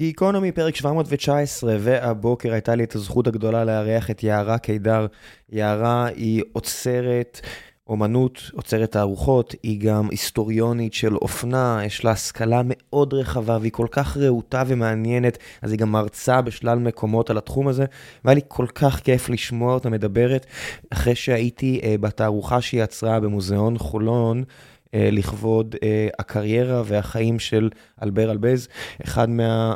גיקונומי, פרק 719, והבוקר הייתה לי את הזכות הגדולה לארח את יערה קידר. יערה היא עוצרת אומנות, עוצרת תערוכות, היא גם היסטוריונית של אופנה, יש לה השכלה מאוד רחבה והיא כל כך רהוטה ומעניינת, אז היא גם מרצה בשלל מקומות על התחום הזה, והיה לי כל כך כיף לשמוע אותה מדברת, אחרי שהייתי uh, בתערוכה שהיא יצרה במוזיאון חולון. אה, לכבוד אה, הקריירה והחיים של אלבר אלבז, אחד מה...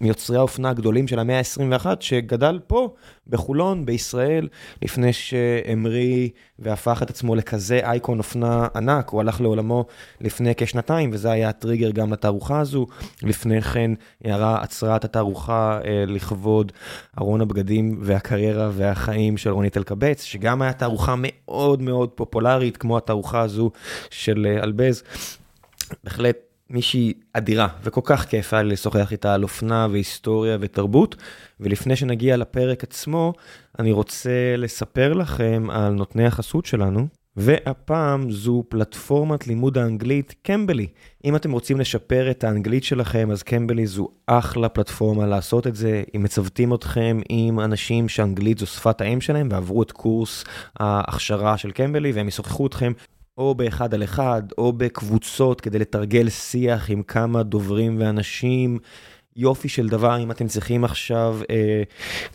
מיוצרי האופנה הגדולים של המאה ה-21, שגדל פה, בחולון, בישראל, לפני שהמריא והפך את עצמו לכזה אייקון אופנה ענק. הוא הלך לעולמו לפני כשנתיים, וזה היה הטריגר גם לתערוכה הזו. לפני כן, יערה עצרה את התערוכה אה, לכבוד ארון הבגדים והקריירה והחיים של רונית אלקבץ, שגם הייתה תערוכה מאוד מאוד פופולרית, כמו התערוכה הזו של אה, אלבז. בהחלט מישהי אדירה, וכל כך כיף היה לשוחח איתה על אופנה והיסטוריה ותרבות. ולפני שנגיע לפרק עצמו, אני רוצה לספר לכם על נותני החסות שלנו, והפעם זו פלטפורמת לימוד האנגלית קמבלי. אם אתם רוצים לשפר את האנגלית שלכם, אז קמבלי זו אחלה פלטפורמה לעשות את זה. אם מצוותים אתכם עם אנשים שאנגלית זו שפת האם שלהם ועברו את קורס ההכשרה של קמבלי, והם ישוחחו אתכם או באחד על אחד, או בקבוצות כדי לתרגל שיח עם כמה דוברים ואנשים. יופי של דבר אם אתם צריכים עכשיו, אה,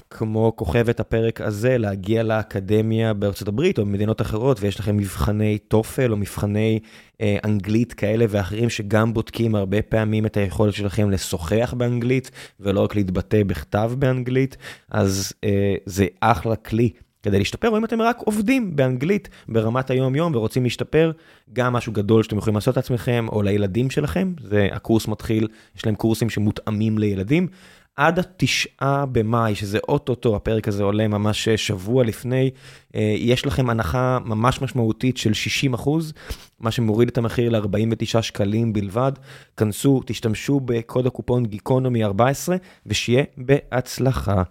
כמו כוכבת הפרק הזה, להגיע לאקדמיה בארצות הברית או במדינות אחרות, ויש לכם מבחני תופל או מבחני אה, אנגלית כאלה ואחרים, שגם בודקים הרבה פעמים את היכולת שלכם לשוחח באנגלית, ולא רק להתבטא בכתב באנגלית, אז אה, זה אחלה כלי. כדי להשתפר, או אם אתם רק עובדים באנגלית ברמת היום-יום ורוצים להשתפר, גם משהו גדול שאתם יכולים לעשות לעצמכם או לילדים שלכם, זה הקורס מתחיל, יש להם קורסים שמותאמים לילדים. עד התשעה במאי, שזה אוטוטו, הפרק הזה עולה ממש שבוע לפני, אה, יש לכם הנחה ממש משמעותית של 60 אחוז, מה שמוריד את המחיר ל-49 שקלים בלבד. כנסו, תשתמשו בקוד הקופון גיקונומי 14, ושיהיה בהצלחה.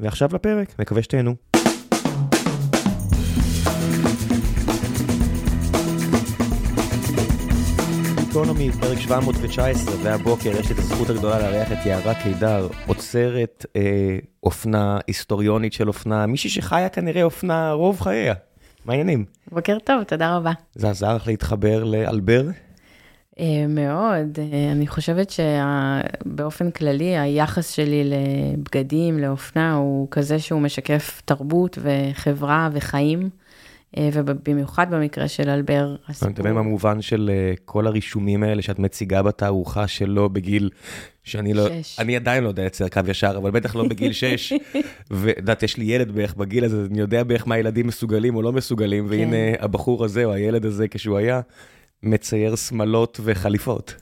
ועכשיו לפרק, מקווה שתהנו. גיקונומי, פרק 719, והבוקר יש לי את הזכות הגדולה לארח את יערה קידר, עוצרת אה, אופנה, היסטוריונית של אופנה, מישהי שחיה כנראה אופנה רוב חייה. מה העניינים? בוקר טוב, תודה רבה. זה עזר לך להתחבר לאלבר? אה, מאוד. אה, אני חושבת שבאופן כללי, היחס שלי לבגדים, לאופנה, הוא כזה שהוא משקף תרבות וחברה וחיים. אה, ובמיוחד במקרה של אלבר, הסיפור... אני מדבר במובן של אה, כל הרישומים האלה שאת מציגה בתערוכה שלו בגיל, שאני לא, שש. אני עדיין לא יודע לצייר קו ישר, אבל בטח לא בגיל שש. ואת יודעת, יש לי ילד בערך בגיל הזה, אני יודע בערך מה הילדים מסוגלים או לא מסוגלים, כן. והנה הבחור הזה או הילד הזה כשהוא היה. מצייר שמלות וחליפות.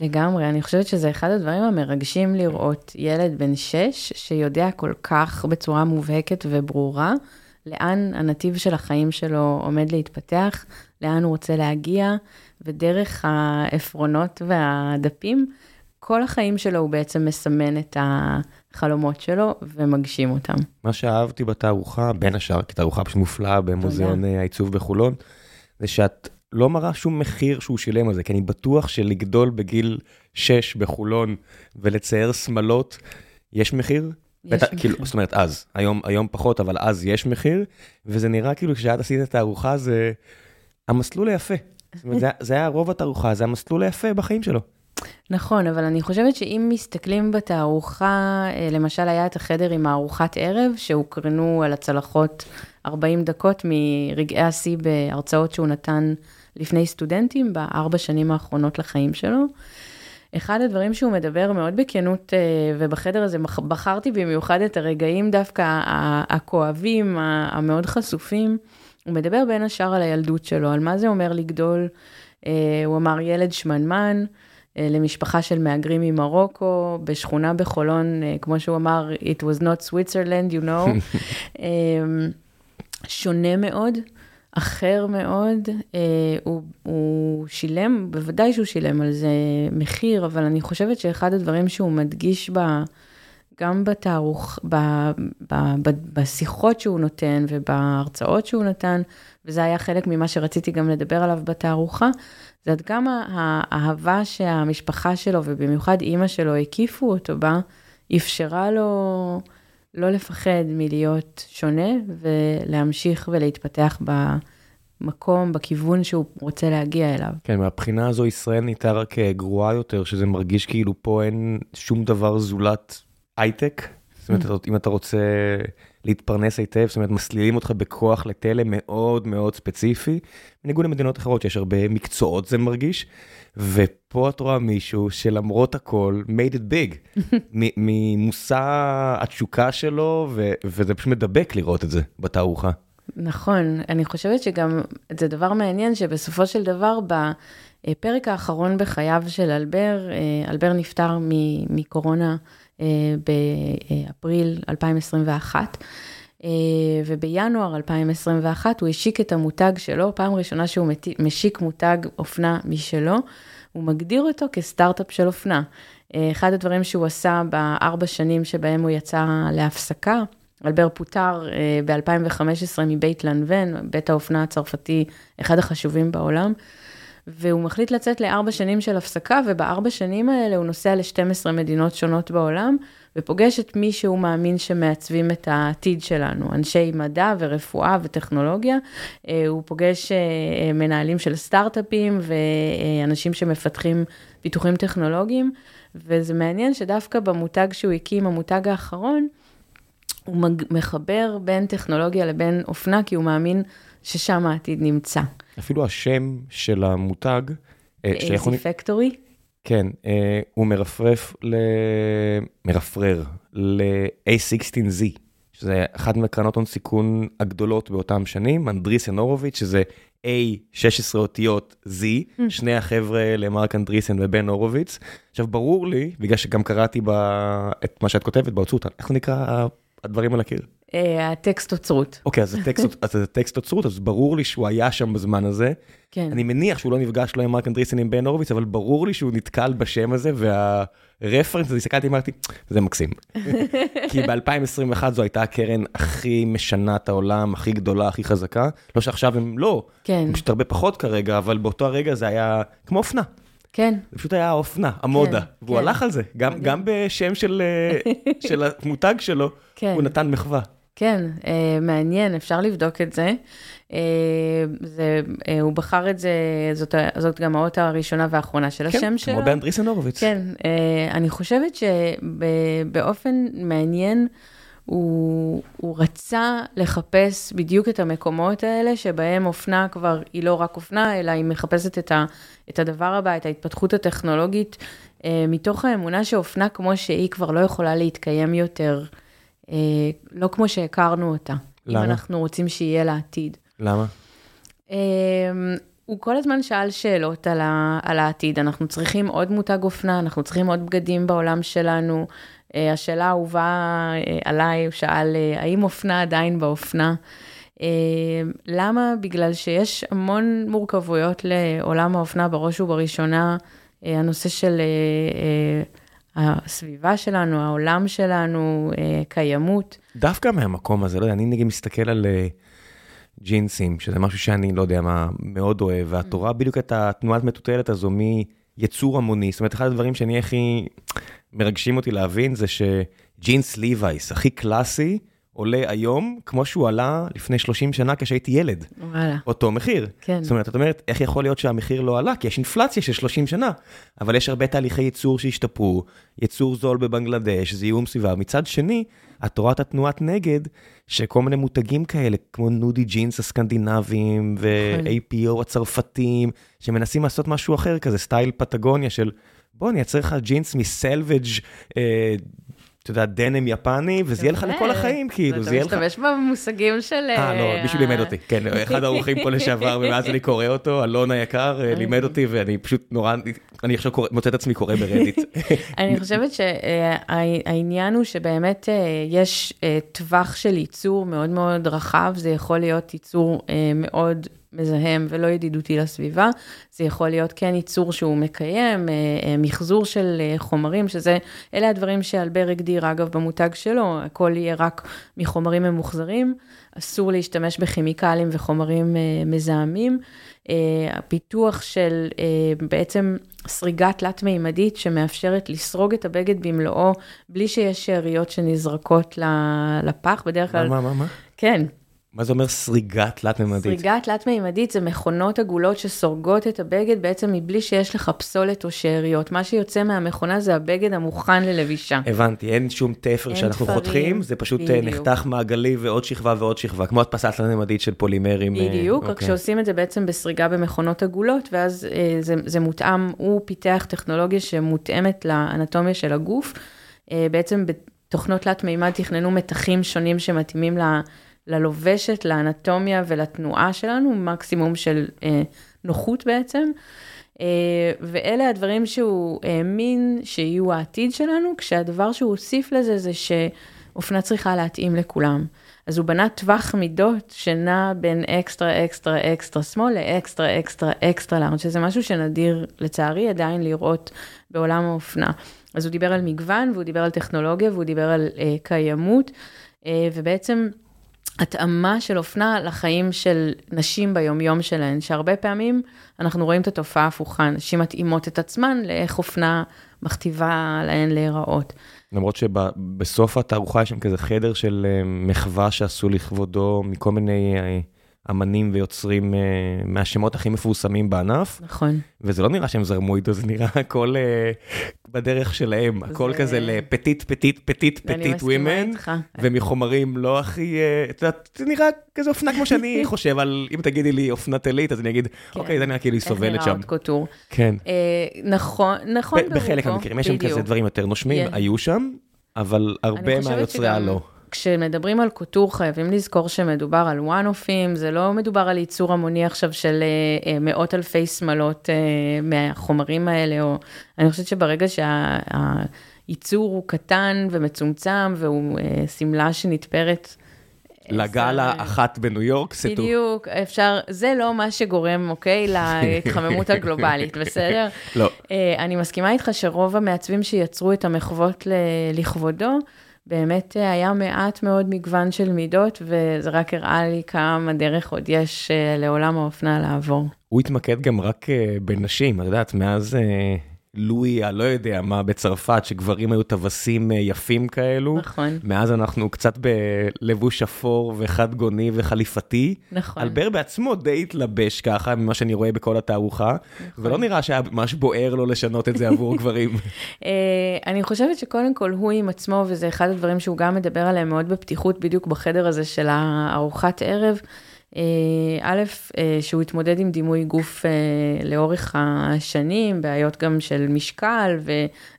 לגמרי, אני חושבת שזה אחד הדברים המרגשים לראות ילד בן שש שיודע כל כך בצורה מובהקת וברורה לאן הנתיב של החיים שלו עומד להתפתח, לאן הוא רוצה להגיע, ודרך העפרונות והדפים, כל החיים שלו הוא בעצם מסמן את החלומות שלו ומגשים אותם. מה שאהבתי בתערוכה, בין השאר, כי תערוכה פשוט מופלאה במוזיאון אה, העיצוב בחולון, זה שאת לא מראה שום מחיר שהוא שילם על זה, כי אני בטוח שלגדול בגיל 6 בחולון ולצייר שמלות, יש מחיר, מחיר. כאילו, זאת אומרת, אז, היום, היום פחות, אבל אז יש מחיר, וזה נראה כאילו כשאת עשית את הארוחה, זה המסלול היפה. זאת אומרת, זה, זה היה רוב התערוכה, זה המסלול היפה בחיים שלו. נכון, אבל אני חושבת שאם מסתכלים בתערוכה, אה, למשל היה את החדר עם הארוחת ערב, שהוקרנו על הצלחות 40 דקות מרגעי השיא בהרצאות שהוא נתן לפני סטודנטים בארבע שנים האחרונות לחיים שלו. אחד הדברים שהוא מדבר מאוד בכנות, אה, ובחדר הזה בחרתי במיוחד את הרגעים דווקא הכואבים, המאוד חשופים, הוא מדבר בין השאר על הילדות שלו, על מה זה אומר לגדול. אה, הוא אמר ילד שמנמן, אה, למשפחה של מהגרים ממרוקו, בשכונה בחולון, כמו שהוא אמר, it was not Switzerland, you know. שונה מאוד. אחר מאוד, אה, הוא, הוא שילם, בוודאי שהוא שילם על זה מחיר, אבל אני חושבת שאחד הדברים שהוא מדגיש ב, גם בתערוך, ב, ב, ב, בשיחות שהוא נותן ובהרצאות שהוא נתן, וזה היה חלק ממה שרציתי גם לדבר עליו בתערוכה, זה עד כמה האהבה שהמשפחה שלו, ובמיוחד אימא שלו, הקיפו אותו בה, אפשרה לו לא לפחד מלהיות שונה ולהמשיך ולהתפתח במקום, בכיוון שהוא רוצה להגיע אליו. כן, מהבחינה הזו ישראל נהייתה רק גרועה יותר, שזה מרגיש כאילו פה אין שום דבר זולת הייטק. זאת אומרת, אם אתה רוצה להתפרנס היטב, זאת אומרת, מסלילים אותך בכוח לתלם מאוד מאוד ספציפי, בניגוד למדינות אחרות שיש הרבה מקצועות זה מרגיש, ופה את רואה מישהו שלמרות הכל made it big, ממושא התשוקה שלו, וזה פשוט מדבק לראות את זה בתערוכה. נכון, אני חושבת שגם זה דבר מעניין שבסופו של דבר בפרק האחרון בחייו של אלבר, אה, אלבר נפטר מקורונה באפריל 2021. אה, ובינואר 2021 הוא השיק את המותג שלו, פעם ראשונה שהוא משיק מותג אופנה משלו, הוא מגדיר אותו כסטארט-אפ של אופנה. אה, אחד הדברים שהוא עשה בארבע שנים שבהם הוא יצא להפסקה, אלבר פוטר אה, ב-2015 מבית לנבן, בית האופנה הצרפתי, אחד החשובים בעולם. והוא מחליט לצאת לארבע שנים של הפסקה, ובארבע שנים האלה הוא נוסע ל-12 מדינות שונות בעולם, ופוגש את מי שהוא מאמין שמעצבים את העתיד שלנו, אנשי מדע ורפואה וטכנולוגיה. אה, הוא פוגש אה, אה, מנהלים של סטארט-אפים ואנשים שמפתחים פיתוחים טכנולוגיים, וזה מעניין שדווקא במותג שהוא הקים, המותג האחרון, הוא מחבר בין טכנולוגיה לבין אופנה, כי הוא מאמין ששם העתיד נמצא. אפילו השם של המותג, איזי פקטורי? כן, הוא מרפרף, ל... מרפרר ל-A16Z, שזה אחת מקרנות הון סיכון הגדולות באותם שנים, אנדריסן הורוביץ', שזה A16 אותיות Z, mm. שני החבר'ה האלה, מרק אנדריסן ובן הורוביץ. עכשיו, ברור לי, בגלל שגם קראתי ב... את מה שאת כותבת בהוצאות, איך נקרא הדברים על הקיר? אה, הטקסט אוצרות. אוקיי, אז זה טקסט אוצרות, אז ברור לי שהוא היה שם בזמן הזה. כן. אני מניח שהוא לא נפגש לא עם מרק אנדריסן עם בן הורוביץ, אבל ברור לי שהוא נתקל בשם הזה, והרפרנס, אז הסתכלתי, אמרתי, זה מקסים. כי ב-2021 זו הייתה הקרן הכי משנת העולם, הכי גדולה, הכי חזקה. לא שעכשיו הם לא, כן. הם פשוט הרבה פחות כרגע, אבל באותו הרגע זה היה כמו אופנה. כן. זה פשוט היה האופנה, המודה, כן, והוא כן. הלך על זה, גם, גם בשם של, אה, של המותג שלו, כן. הוא נתן מחווה. כן, אה, מעניין, אפשר לבדוק את זה. אה, זה, אה, הוא בחר את זה, זאת, זאת גם האות הראשונה והאחרונה של כן, השם שלו. כן, כמו באנדריסן הורוביץ. כן, אני חושבת שבאופן מעניין, הוא, הוא רצה לחפש בדיוק את המקומות האלה שבהם אופנה כבר היא לא רק אופנה, אלא היא מחפשת את, ה, את הדבר הבא, את ההתפתחות הטכנולוגית, מתוך האמונה שאופנה כמו שהיא כבר לא יכולה להתקיים יותר. אה, לא כמו שהכרנו אותה. למה? אם אנחנו רוצים שיהיה לה עתיד. למה? אה, הוא כל הזמן שאל שאלות על, ה, על העתיד. אנחנו צריכים עוד מותג אופנה, אנחנו צריכים עוד בגדים בעולם שלנו. אה, השאלה האהובה עליי, הוא שאל, האם אופנה עדיין באופנה? למה? בגלל שיש המון מורכבויות לעולם האופנה, בראש ובראשונה, הנושא של... הסביבה שלנו, העולם שלנו, אה, קיימות. דווקא מהמקום הזה, לא יודע, אני נגיד מסתכל על אה, ג'ינסים, שזה משהו שאני, לא יודע מה, מאוד אוהב, ואת רואה בדיוק את התנועת מטוטלת הזו מיצור המוני. זאת אומרת, אחד הדברים שאני הכי מרגשים אותי להבין זה שג'ינס ליווייס, הכי קלאסי, עולה היום כמו שהוא עלה לפני 30 שנה כשהייתי ילד. וואלה. אותו מחיר. כן. זאת אומרת, את אומרת, איך יכול להיות שהמחיר לא עלה? כי יש אינפלציה של 30 שנה. אבל יש הרבה תהליכי ייצור שהשתפרו, ייצור זול בבנגלדש, זיהום סביבה. מצד שני, את רואה את התנועת נגד, שכל מיני מותגים כאלה, כמו נודי ג'ינס הסקנדינביים, ו-APO הצרפתים, שמנסים לעשות משהו אחר כזה, סטייל פטגוניה של... בוא, אני אעצר לך ג'ינס מסלווג' אה, אתה יודע, דנם יפני, וזה יהיה לך לכל החיים, כאילו, זה יהיה לך... אתה משתמש במושגים של... אה, לא, מישהו לימד אותי, כן, אחד האורחים פה לשעבר, ומאז אני קורא אותו, אלון היקר אה, לימד אותי, ואני פשוט נורא, אני עכשיו מוצא את עצמי קורא ברדיט. אני חושבת שהעניין הוא שבאמת אה, יש טווח של ייצור מאוד מאוד רחב, זה יכול להיות ייצור מאוד... מזהם ולא ידידותי לסביבה. זה יכול להיות כן ייצור שהוא מקיים, מחזור של חומרים, שזה, אלה הדברים שאלבר הגדיר, אגב, במותג שלו, הכל יהיה רק מחומרים ממוחזרים. אסור להשתמש בכימיקלים וחומרים מזהמים. הפיתוח של בעצם סריגה תלת-מימדית שמאפשרת לסרוג את הבגד במלואו, בלי שיש שאריות שנזרקות לפח, בדרך כלל... מה, מה, מה? כן. מה זה אומר סריגה תלת-מימדית? סריגה תלת-מימדית זה מכונות עגולות שסורגות את הבגד בעצם מבלי שיש לך פסולת או שאריות. מה שיוצא מהמכונה זה הבגד המוכן ללבישה. הבנתי, אין שום תפר אין שאנחנו תפרים, חותכים, זה פשוט אה, בדיוק. נחתך מעגלי ועוד שכבה ועוד שכבה, כמו הדפסה תלת-מימדית של פולימרים. אה, בדיוק, רק אוקיי. שעושים את זה בעצם בסריגה במכונות עגולות, ואז אה, זה, זה מותאם, הוא פיתח טכנולוגיה שמותאמת לאנטומיה של הגוף. אה, בעצם בתוכנות תלת מימד תכננו מתחים שונים שמתאימים ל, ללובשת, לאנטומיה ולתנועה שלנו, מקסימום של אה, נוחות בעצם. אה, ואלה הדברים שהוא האמין שיהיו העתיד שלנו, כשהדבר שהוא הוסיף לזה זה שאופנה צריכה להתאים לכולם. אז הוא בנה טווח מידות שנע בין extra, extra, extra small ל extra, extra, extra large, שזה משהו שנדיר לצערי עדיין לראות בעולם האופנה. אז הוא דיבר על מגוון, והוא דיבר על טכנולוגיה, והוא דיבר על אה, קיימות, אה, ובעצם התאמה של אופנה לחיים של נשים ביומיום שלהן, שהרבה פעמים אנחנו רואים את התופעה ההפוכה, נשים מתאימות את עצמן לאיך אופנה מכתיבה להן להיראות. למרות שבסוף התערוכה יש שם כזה חדר של אה, מחווה שעשו לכבודו מכל מיני אה, אמנים ויוצרים אה, מהשמות הכי מפורסמים בענף, נכון. וזה לא נראה שהם זרמו איתו, זה נראה הכל אה, בדרך שלהם, הכל זה- כזה לפטיט, פטיט, פטיט, פטיט ווימן. ומחומרים לא הכי, אה, את יודעת, זה נראה כזה אופנה כמו שאני חושב על, אם תגידי לי אופנת עילית, אז אני אגיד, כן. אוקיי, זה נראה כאילו היא איך סובלת נראה שם. עוד קוטור. כן. אה, נכון, נכון ב- בחלק ברובו, מהמקרים, יש שם כזה. דברים יותר נושמים, כן. היו שם, אבל הרבה אני חושבת מהיוצרי שגם הלא. כשמדברים על קוטור חייבים לזכור שמדובר על וואן-אופים, זה לא מדובר על ייצור המוני עכשיו של אה, אה, מאות אלפי שמלות אה, מהחומרים האלה, או אני חושבת שברגע שהייצור הוא קטן ומצומצם והוא שמלה שנתפרת. לגאלה אחת בניו יורק, סטו. בדיוק, אפשר, זה לא מה שגורם, אוקיי, להתחממות הגלובלית, בסדר? לא. אני מסכימה איתך שרוב המעצבים שיצרו את המחוות לכבודו, באמת אה, היה מעט מאוד מגוון של מידות, וזה רק הראה לי כמה דרך עוד יש אה, לעולם האופנה לעבור. הוא התמקד גם רק אה, בנשים, את יודעת, מאז לואי, הלא יודע מה, בצרפת, שגברים היו טווסים אה, יפים כאלו. נכון, מאז אנחנו קצת בלבוש אפור וחד גוני וחליפתי. נכון. אלבר בעצמו די התלבש ככה, ממה שאני רואה בכל התערוכה, נכון. ולא נראה שהיה ממש בוער לו לשנות את זה עבור גברים. אה, אני חושבת שקודם כל הוא עם עצמו, וזה אחד הדברים שהוא גם מדבר עליהם מאוד בפתיחות, בדיוק בחדר הזה של הארוחת ערב. אה, א', אה, שהוא התמודד עם דימוי גוף אה, לאורך השנים, בעיות גם של משקל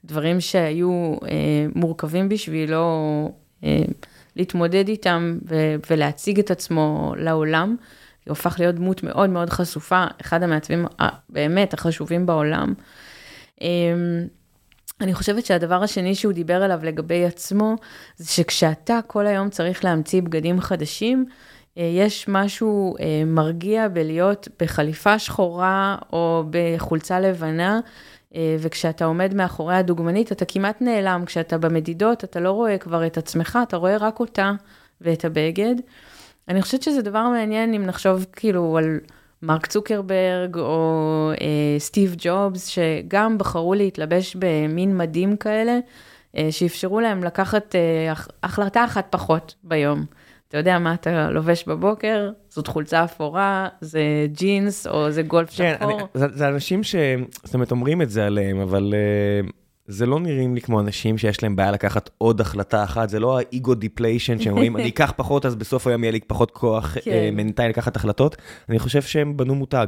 ודברים שהיו מורכבים בשבילו להתמודד איתם ולהציג את עצמו לעולם. הוא הפך להיות דמות מאוד מאוד חשופה, אחד המעצבים באמת החשובים בעולם. אני חושבת שהדבר השני שהוא דיבר עליו לגבי עצמו, זה שכשאתה כל היום צריך להמציא בגדים חדשים, יש משהו אה, מרגיע בלהיות בחליפה שחורה או בחולצה לבנה, אה, וכשאתה עומד מאחורי הדוגמנית, אתה כמעט נעלם. כשאתה במדידות, אתה לא רואה כבר את עצמך, אתה רואה רק אותה ואת הבגד. אני חושבת שזה דבר מעניין אם נחשוב כאילו על מרק צוקרברג או אה, סטיב ג'ובס, שגם בחרו להתלבש במין מדים כאלה, אה, שאפשרו להם לקחת אה, הח- החלטה אחת פחות ביום. אתה יודע מה אתה לובש בבוקר, זאת חולצה אפורה, זה ג'ינס או זה גולף כן, אני, שחור. זה, זה אנשים ש... זאת אומרת, אומרים את זה עליהם, אבל אה, זה לא נראים לי כמו אנשים שיש להם בעיה לקחת עוד החלטה אחת, זה לא ה ego depletion שהם אומרים, אני אקח פחות, אז בסוף היום יהיה לי פחות כוח כן. כן. אה, מנטלי לקחת החלטות. אני חושב שהם בנו מותג,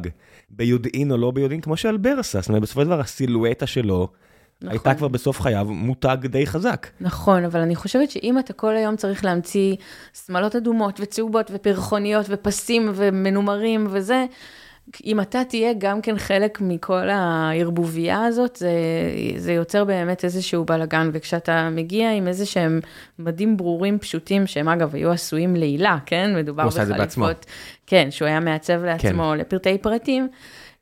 ביודעין או לא ביודעין, כמו שאלבר עשה, זאת אומרת, בסופו של דבר הסילואטה שלו, נכון. הייתה כבר בסוף חייו מותג די חזק. נכון, אבל אני חושבת שאם אתה כל היום צריך להמציא שמלות אדומות וצהובות ופרחוניות ופסים ומנומרים וזה, אם אתה תהיה גם כן חלק מכל הערבוביה הזאת, זה, זה יוצר באמת איזשהו בלאגן, וכשאתה מגיע עם איזה שהם מדים ברורים פשוטים, שהם אגב היו עשויים לעילה, כן? מדובר בחליפות. כן, שהוא היה מעצב לעצמו כן. לפרטי פרטים.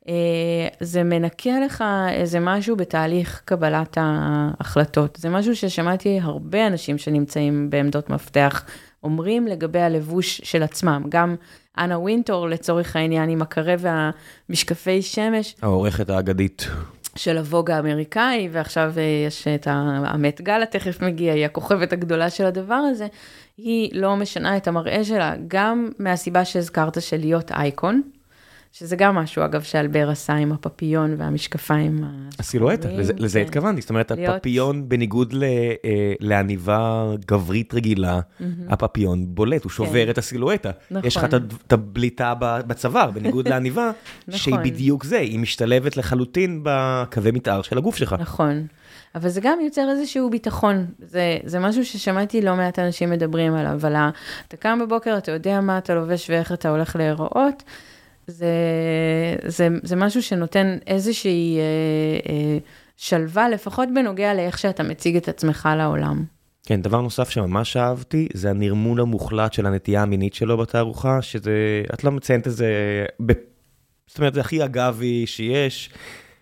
אה, זה מנקה לך איזה משהו בתהליך קבלת ההחלטות. זה משהו ששמעתי הרבה אנשים שנמצאים בעמדות מפתח אומרים לגבי הלבוש של עצמם. גם אנה וינטור, לצורך העניין, עם הקרה והמשקפי שמש. העורכת האגדית. של הווג האמריקאי, ועכשיו אה, יש את המט גאלה תכף מגיע, היא הכוכבת הגדולה של הדבר הזה, היא לא משנה את המראה שלה, גם מהסיבה שהזכרת של להיות אייקון, שזה גם משהו, אגב, שאלבר עשה עם הפפיון והמשקפיים. הסילואטה, לזה, לזה כן. התכוונתי, זאת אומרת, להיות... הפפיון, בניגוד ל, אה, לעניבה גברית רגילה, mm-hmm. הפפיון בולט, הוא שובר כן. את הסילואטה. נכון. יש לך את הבליטה בצוואר, בניגוד לעניבה, נכון. שהיא בדיוק זה, היא משתלבת לחלוטין בקווי מתאר של הגוף שלך. נכון. אבל זה גם יוצר איזשהו ביטחון. זה, זה משהו ששמעתי לא מעט אנשים מדברים עליו, אבל אתה קם בבוקר, אתה יודע מה אתה לובש ואיך אתה הולך להיראות. זה, זה, זה משהו שנותן איזושהי אה, אה, שלווה, לפחות בנוגע לאיך שאתה מציג את עצמך לעולם. כן, דבר נוסף שממש אהבתי, זה הנרמול המוחלט של הנטייה המינית שלו בתערוכה, שזה, את לא מציינת את זה, ב, זאת אומרת, זה הכי אגבי שיש.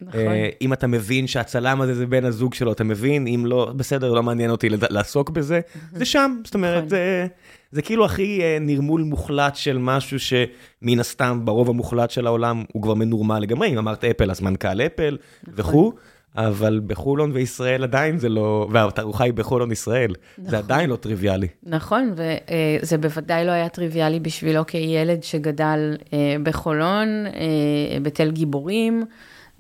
נכון. Uh, אם אתה מבין שהצלם הזה זה בן הזוג שלו, אתה מבין, אם לא, בסדר, לא מעניין אותי לעסוק בזה, זה שם, זאת אומרת, נכון. זה... זה כאילו הכי uh, נרמול מוחלט של משהו שמן הסתם ברוב המוחלט של העולם הוא כבר מנורמל לגמרי, אם אמרת אפל אז מנכ"ל אפל נכון. וכו', אבל בחולון וישראל עדיין זה לא, והתערוכה היא בחולון ישראל, נכון. זה עדיין לא טריוויאלי. נכון, וזה uh, בוודאי לא היה טריוויאלי בשבילו כילד שגדל uh, בחולון, בתל גיבורים.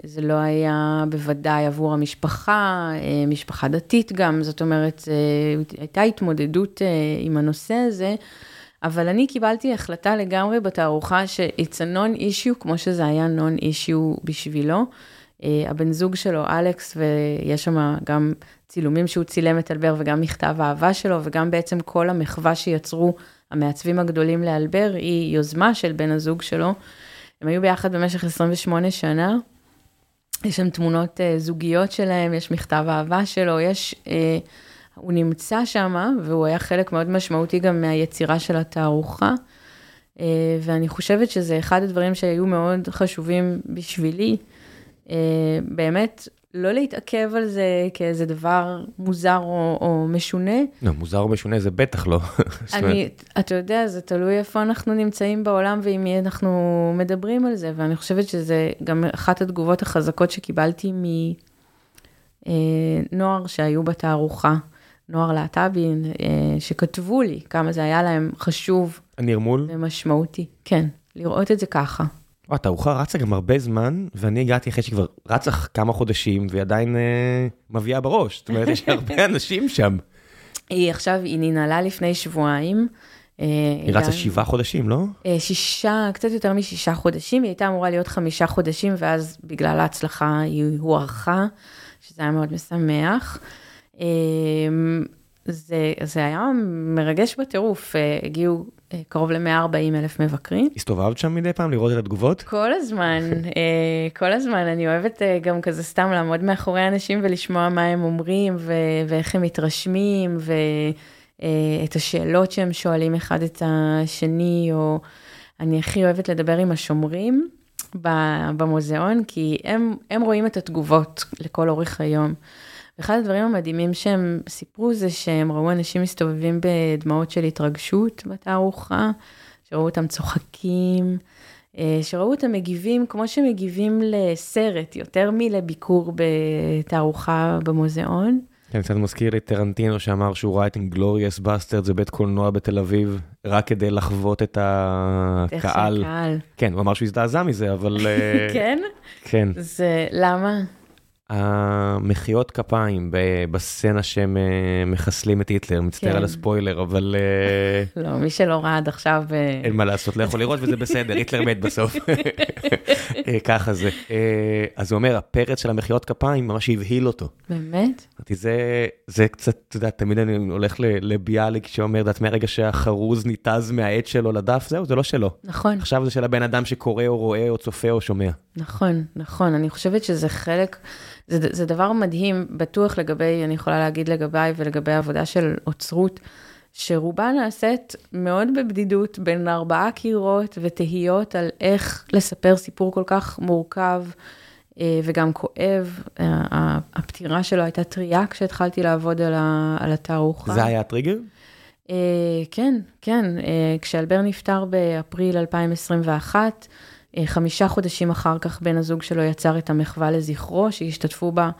זה לא היה בוודאי עבור המשפחה, אה, משפחה דתית גם, זאת אומרת, הייתה התמודדות אה, עם הנושא הזה, אבל אני קיבלתי החלטה לגמרי בתערוכה ש-it's a non-issue, כמו שזה היה non-issue בשבילו. אה, הבן זוג שלו, אלכס, ויש שם גם צילומים שהוא צילם את אלבר וגם מכתב האהבה שלו, וגם בעצם כל המחווה שיצרו המעצבים הגדולים לאלבר, היא יוזמה של בן הזוג שלו. הם היו ביחד במשך 28 שנה. יש שם תמונות uh, זוגיות שלהם, יש מכתב אהבה שלו, יש, uh, הוא נמצא שם, והוא היה חלק מאוד משמעותי גם מהיצירה של התערוכה. Uh, ואני חושבת שזה אחד הדברים שהיו מאוד חשובים בשבילי. Uh, באמת, לא להתעכב על זה כאיזה דבר מוזר או, או משונה. לא, מוזר או משונה זה בטח לא. אני, אתה יודע, זה תלוי איפה אנחנו נמצאים בעולם ועם מי אנחנו מדברים על זה, ואני חושבת שזה גם אחת התגובות החזקות שקיבלתי מנוער אה, שהיו בתערוכה, נוער להט"בי, אה, שכתבו לי כמה זה היה להם חשוב. הנרמול? ומשמעותי, כן, לראות את זה ככה. התערוכה רצה גם הרבה זמן, ואני הגעתי אחרי שכבר רצה כמה חודשים, והיא עדיין אה, מביאה בראש. זאת אומרת, יש הרבה אנשים שם. היא עכשיו, היא ננעלה לפני שבועיים. אה, היא רצה שבעה חודשים, לא? אה, שישה, קצת יותר משישה חודשים, היא הייתה אמורה להיות חמישה חודשים, ואז בגלל ההצלחה היא הוארכה, שזה היה מאוד משמח. אה, זה, זה היה מרגש בטירוף, הגיעו קרוב ל-140 אלף מבקרים. הסתובבת שם מדי פעם לראות את התגובות? כל הזמן, אה, כל הזמן. אני אוהבת אה, גם כזה סתם לעמוד מאחורי אנשים ולשמוע מה הם אומרים ו- ואיך הם מתרשמים ואת השאלות שהם שואלים אחד את השני, או אני הכי אוהבת לדבר עם השומרים במוזיאון, כי הם, הם רואים את התגובות לכל אורך היום. אחד הדברים המדהימים שהם סיפרו זה שהם ראו אנשים מסתובבים בדמעות של התרגשות בתערוכה, שראו אותם צוחקים, אה, שראו אותם מגיבים כמו שמגיבים לסרט, יותר מלביקור בתערוכה במוזיאון. כן, קצת מזכיר לי טרנטינו שאמר שהוא ראה את Inglourious Basterds, בבית קולנוע בתל אביב, רק כדי לחוות את הקהל. הקהל. כן, הוא אמר שהוא הזדעזע מזה, אבל... כן? כן. זה, למה? המחיאות כפיים בסצנה שהם מחסלים את היטלר, מצטער כן. על הספוילר, אבל אה, לא, מי שלא ראה עד עכשיו... אה, אין מה לעשות, לא יכול לראות וזה בסדר, היטלר מת בסוף. אה, ככה זה. אה, אז הוא אומר, הפרץ של המחיאות כפיים ממש הבהיל אותו. באמת? זה, זה קצת, אתה יודע, תמיד אני הולך לביאליק שאומר, את מהרגע שהחרוז ניתז מהעט שלו לדף, זהו, זה לא שלו. נכון. עכשיו זה של הבן אדם שקורא או רואה או צופה או שומע. נכון, נכון. אני חושבת שזה חלק, זה, זה דבר מדהים, בטוח לגבי, אני יכולה להגיד לגביי ולגבי העבודה של אוצרות, שרובה נעשית מאוד בבדידות בין ארבעה קירות ותהיות על איך לספר סיפור כל כך מורכב אה, וגם כואב. אה, הפטירה שלו הייתה טריה כשהתחלתי לעבוד על, על התערוכה. זה היה הטריגר? Uh, כן, כן, כשאלבר נפטר באפריל 2021, uh, חמישה חודשים אחר כך בן הזוג שלו יצר את המחווה לזכרו, שהשתתפו בה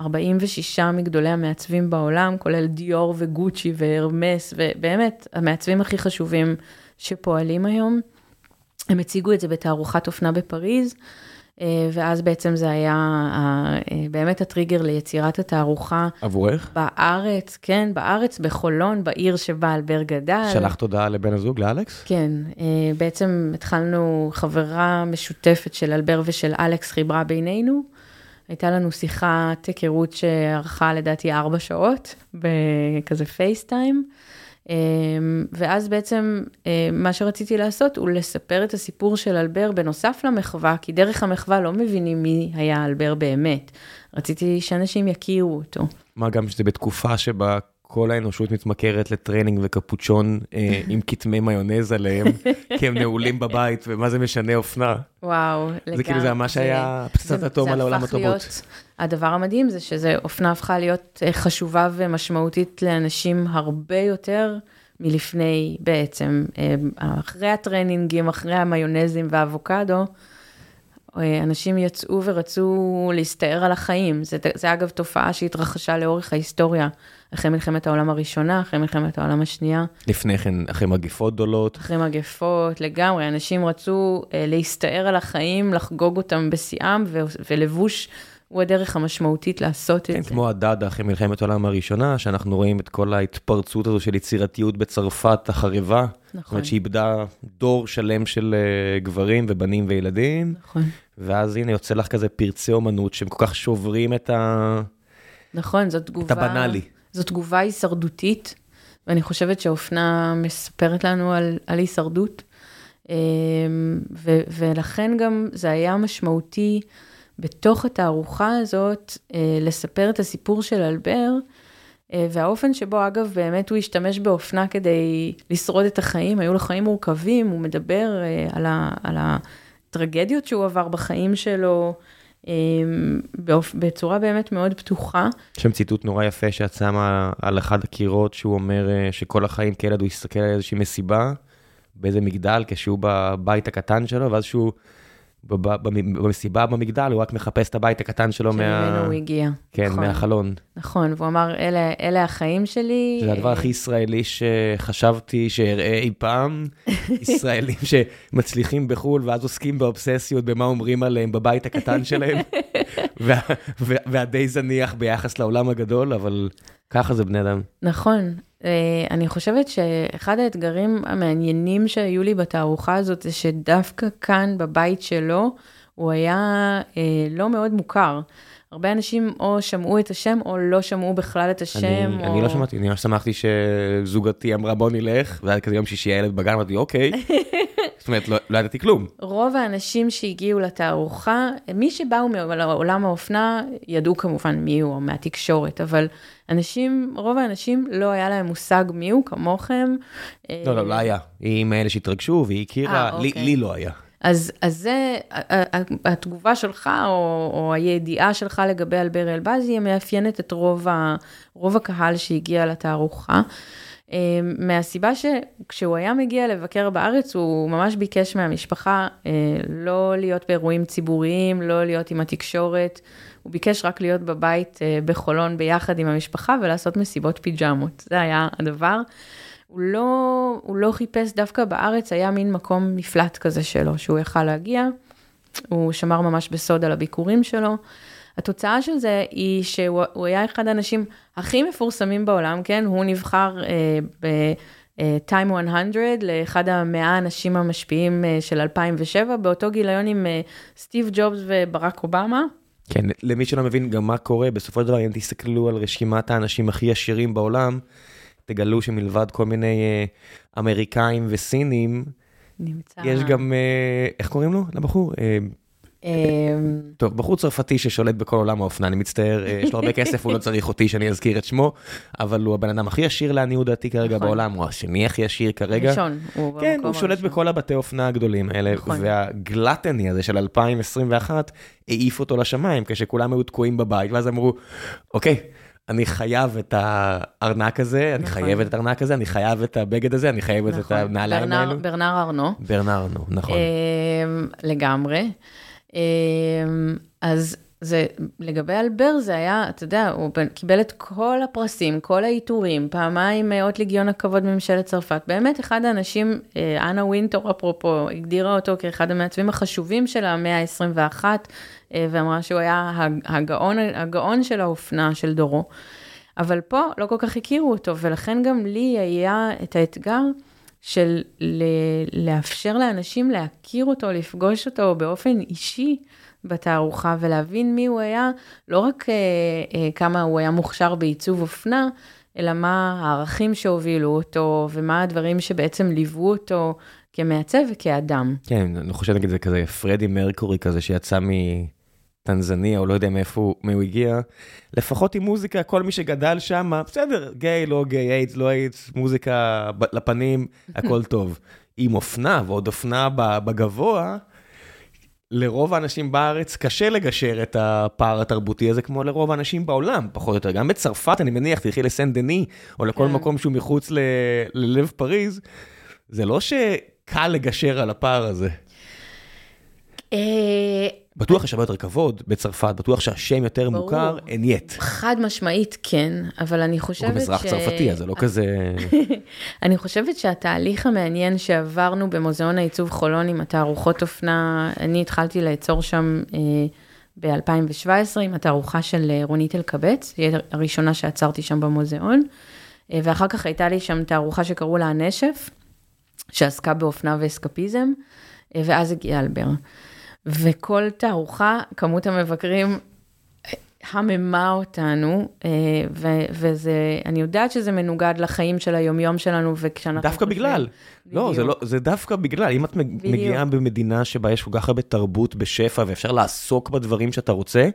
46 מגדולי המעצבים בעולם, כולל דיור וגוצ'י והרמס, ובאמת, המעצבים הכי חשובים שפועלים היום. הם הציגו את זה בתערוכת אופנה בפריז. אה, ואז בעצם זה היה אה, באמת הטריגר ליצירת התערוכה. עבורך? בארץ, כן, בארץ, בחולון, בעיר שבה אלבר גדל. שלחת הודעה לבן הזוג, לאלכס? כן, אה, בעצם התחלנו חברה משותפת של אלבר ושל אלכס חיברה בינינו. הייתה לנו שיחת היכרות שארכה לדעתי ארבע שעות, בכזה פייסטיים. ואז בעצם מה שרציתי לעשות הוא לספר את הסיפור של אלבר בנוסף למחווה, כי דרך המחווה לא מבינים מי היה אלבר באמת. רציתי שאנשים יכירו אותו. מה גם שזה בתקופה שבה כל האנושות מתמכרת לטרנינג וקפוצ'ון אה, עם כתמי מיונז עליהם, כי הם נעולים בבית, ומה זה משנה אופנה. וואו, לגמרי. זה כאילו זה ממש היה פצצת אטום על העולם התרבות. הדבר המדהים זה שזה, אופנה הפכה להיות חשובה ומשמעותית לאנשים הרבה יותר מלפני בעצם, אחרי הטרנינגים, אחרי המיונזים והאבוקדו, אנשים יצאו ורצו להסתער על החיים. זה, זה אגב תופעה שהתרחשה לאורך ההיסטוריה, אחרי מלחמת העולם הראשונה, אחרי מלחמת העולם השנייה. לפני כן, אחרי מגפות גדולות. אחרי מגפות, לגמרי. אנשים רצו אה, להסתער על החיים, לחגוג אותם בשיאם, ו- ולבוש הוא הדרך המשמעותית לעשות כן, את זה. כמו הדאדה אחרי מלחמת העולם הראשונה, שאנחנו רואים את כל ההתפרצות הזו של יצירתיות בצרפת החרבה. נכון. זאת אומרת שאיבדה דור שלם של uh, גברים ובנים וילדים. נכון. ואז הנה יוצא לך כזה פרצי אומנות שהם כל כך שוברים את ה... נכון, זאת תגובה... את הבנאלי. זאת תגובה הישרדותית, ואני חושבת שאופנה מספרת לנו על, על הישרדות. ו, ולכן גם זה היה משמעותי בתוך התערוכה הזאת לספר את הסיפור של אלבר, והאופן שבו, אגב, באמת הוא השתמש באופנה כדי לשרוד את החיים, היו לו חיים מורכבים, הוא מדבר על, ה, על הטרגדיות שהוא עבר בחיים שלו, בצורה באמת מאוד פתוחה. יש שם ציטוט נורא יפה שאת שמה על אחד הקירות, שהוא אומר שכל החיים כילד הוא הסתכל על איזושהי מסיבה, באיזה מגדל, כשהוא בבית הקטן שלו, ואז שהוא... במסיבה במגדל, הוא רק מחפש את הבית הקטן שלו מה... שממנו הוא הגיע. כן, נכון. מהחלון. נכון, והוא אמר, אלה, אלה החיים שלי. זה הדבר הכי ישראלי שחשבתי שאראה אי פעם, ישראלים שמצליחים בחו"ל ואז עוסקים באובססיות במה אומרים עליהם בבית הקטן שלהם, וה, והדי זניח ביחס לעולם הגדול, אבל ככה זה בני אדם. נכון. אני חושבת שאחד האתגרים המעניינים שהיו לי בתערוכה הזאת, זה שדווקא כאן, בבית שלו, הוא היה לא מאוד מוכר. הרבה אנשים או שמעו את השם, או לא שמעו בכלל את השם. אני, או... אני לא שמעתי, אני ממש שמחתי שזוגתי אמרה בוא נלך, והיה כזה יום שישי הילד בגן, אמרתי אוקיי. זאת אומרת, לא, לא ידעתי כלום. רוב האנשים שהגיעו לתערוכה, מי שבאו מעולם האופנה, ידעו כמובן מי הוא, או מהתקשורת, אבל אנשים, רוב האנשים לא היה להם מושג מי הוא, כמוכם. לא, לא, לא היה. היא מאלה שהתרגשו, והיא הכירה, 아, לי, אוקיי. לי לא היה. אז, אז זה, התגובה שלך, או, או הידיעה שלך לגבי אלבר אלבזי, מאפיינת את רוב, ה, רוב הקהל שהגיע לתערוכה. מהסיבה שכשהוא היה מגיע לבקר בארץ, הוא ממש ביקש מהמשפחה לא להיות באירועים ציבוריים, לא להיות עם התקשורת, הוא ביקש רק להיות בבית בחולון ביחד עם המשפחה ולעשות מסיבות פיג'מות, זה היה הדבר. הוא לא, הוא לא חיפש דווקא בארץ, היה מין מקום מפלט כזה שלו, שהוא יכל להגיע, הוא שמר ממש בסוד על הביקורים שלו. התוצאה של זה היא שהוא היה אחד האנשים הכי מפורסמים בעולם, כן? הוא נבחר אה, ב... Time 100 לאחד המאה האנשים המשפיעים של 2007, באותו גיליון עם סטיב ג'ובס וברק אובמה. כן, למי שלא מבין גם מה קורה, בסופו של דבר, אם תסתכלו על רשימת האנשים הכי עשירים בעולם, תגלו שמלבד כל מיני uh, אמריקאים וסינים, נמצא... יש גם, uh, איך קוראים לו? לבחור? Uh, טוב, בחור צרפתי ששולט בכל עולם האופנה, אני מצטער, יש לו הרבה כסף, הוא לא צריך אותי שאני אזכיר את שמו, אבל הוא הבן אדם הכי עשיר לעניות דעתי כרגע נכון. בעולם, הוא השני הכי עשיר כרגע. ראשון, הוא כן, הוא שולט בכל הבתי אופנה הגדולים האלה, נכון. והגלטני הזה של 2021 העיף אותו לשמיים, כשכולם היו תקועים בבית, ואז אמרו, אוקיי. אני חייב את הארנק הזה, אני נכון. חייבת את הארנק הזה, אני חייב את הבגד הזה, אני חייבת את הנעליים האלו. ברנר ארנו. ברנר ארנו, נכון. לגמרי. אמ, אז זה, לגבי אלבר זה היה, אתה יודע, הוא קיבל את כל הפרסים, כל העיטורים, פעמיים אות לגיון הכבוד מממשלת צרפת. באמת אחד האנשים, אה, אנה וינטור אפרופו, הגדירה אותו כאחד המעצבים החשובים של המאה ה-21, אה, ואמרה שהוא היה הגאון, הגאון של האופנה של דורו. אבל פה לא כל כך הכירו אותו, ולכן גם לי היה את האתגר של לאפשר לאנשים להכיר אותו, לפגוש אותו באופן אישי בתערוכה ולהבין מי הוא היה, לא רק אה, אה, כמה הוא היה מוכשר בעיצוב אופנה, אלא מה הערכים שהובילו אותו ומה הדברים שבעצם ליוו אותו כמעצב וכאדם. כן, אני חושב נגיד זה כזה פרדי מרקורי כזה שיצא מ... טנזניה, או לא יודע מאיפה הוא הגיע, לפחות עם מוזיקה, כל מי שגדל שם, בסדר, גיי, לא גיי, איידס, לא איידס, מוזיקה לפנים, הכל טוב. עם אופנה, ועוד אופנה בגבוה, לרוב האנשים בארץ קשה לגשר את הפער התרבותי הזה, כמו לרוב האנשים בעולם, פחות או יותר. גם בצרפת, אני מניח, תלכי לסן דני, או לכל כן. מקום שהוא מחוץ ללב פריז, זה לא שקל לגשר על הפער הזה. בטוח יש הרבה יותר כבוד בצרפת, בטוח שהשם יותר ברור. מוכר, אנייט. חד משמעית כן, אבל אני חושבת ש... הוא מזרח צרפתי, אז זה לא כזה... אני חושבת שהתהליך המעניין שעברנו במוזיאון העיצוב חולון עם התערוכות אופנה, אני התחלתי לעצור שם אה, ב-2017 עם התערוכה של אה, רונית אלקבץ, היא הראשונה שעצרתי שם במוזיאון, אה, ואחר כך הייתה לי שם תערוכה שקראו לה הנשף, שעסקה באופנה ואסקפיזם, אה, ואז הגיע אלבר. וכל תערוכה, כמות המבקרים הממה אותנו, אה, ו- וזה, אני יודעת שזה מנוגד לחיים של היומיום שלנו, וכשאנחנו... דווקא חושבים, בגלל. לא, זה לא, זה דווקא בגלל. אם את בדיוק. מגיעה במדינה שבה יש כל כך הרבה תרבות בשפע, ואפשר לעסוק בדברים שאתה רוצה,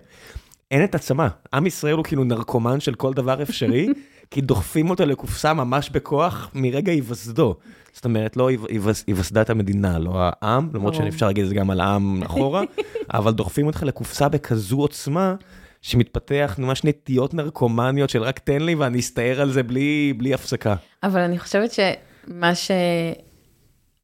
אין את עצמה. עם ישראל הוא כאילו נרקומן של כל דבר אפשרי, כי דוחפים אותו לקופסה ממש בכוח מרגע היווסדו. זאת אומרת, לא היווסדה את המדינה, לא העם, למרות שאפשר להגיד את זה גם על העם אחורה, אבל דוחפים אותך לקופסה בכזו עוצמה, שמתפתח ממש נטיות נרקומניות של רק תן לי ואני אסתער על זה בלי, בלי הפסקה. אבל אני חושבת שמה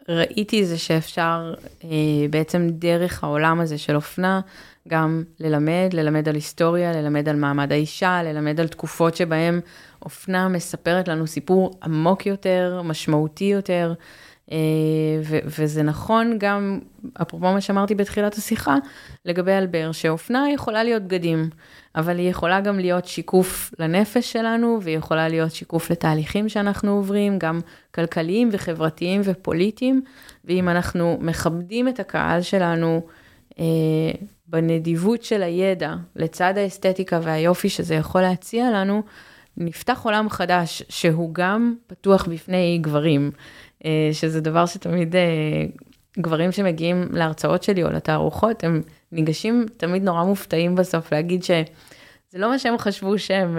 שראיתי זה שאפשר אה, בעצם דרך העולם הזה של אופנה, גם ללמד, ללמד על היסטוריה, ללמד על מעמד האישה, ללמד על תקופות שבהן אופנה מספרת לנו סיפור עמוק יותר, משמעותי יותר, אה, ו- וזה נכון גם, אפרופו מה שאמרתי בתחילת השיחה, לגבי אלבר, שאופנה יכולה להיות בגדים, אבל היא יכולה גם להיות שיקוף לנפש שלנו, והיא יכולה להיות שיקוף לתהליכים שאנחנו עוברים, גם כלכליים וחברתיים ופוליטיים, ואם אנחנו מכבדים את הקהל שלנו, אה, בנדיבות של הידע, לצד האסתטיקה והיופי שזה יכול להציע לנו, נפתח עולם חדש שהוא גם פתוח בפני גברים, אה, שזה דבר שתמיד אה, גברים שמגיעים להרצאות שלי או לתערוכות, הם ניגשים תמיד נורא מופתעים בסוף להגיד שזה לא מה שהם חשבו שהם,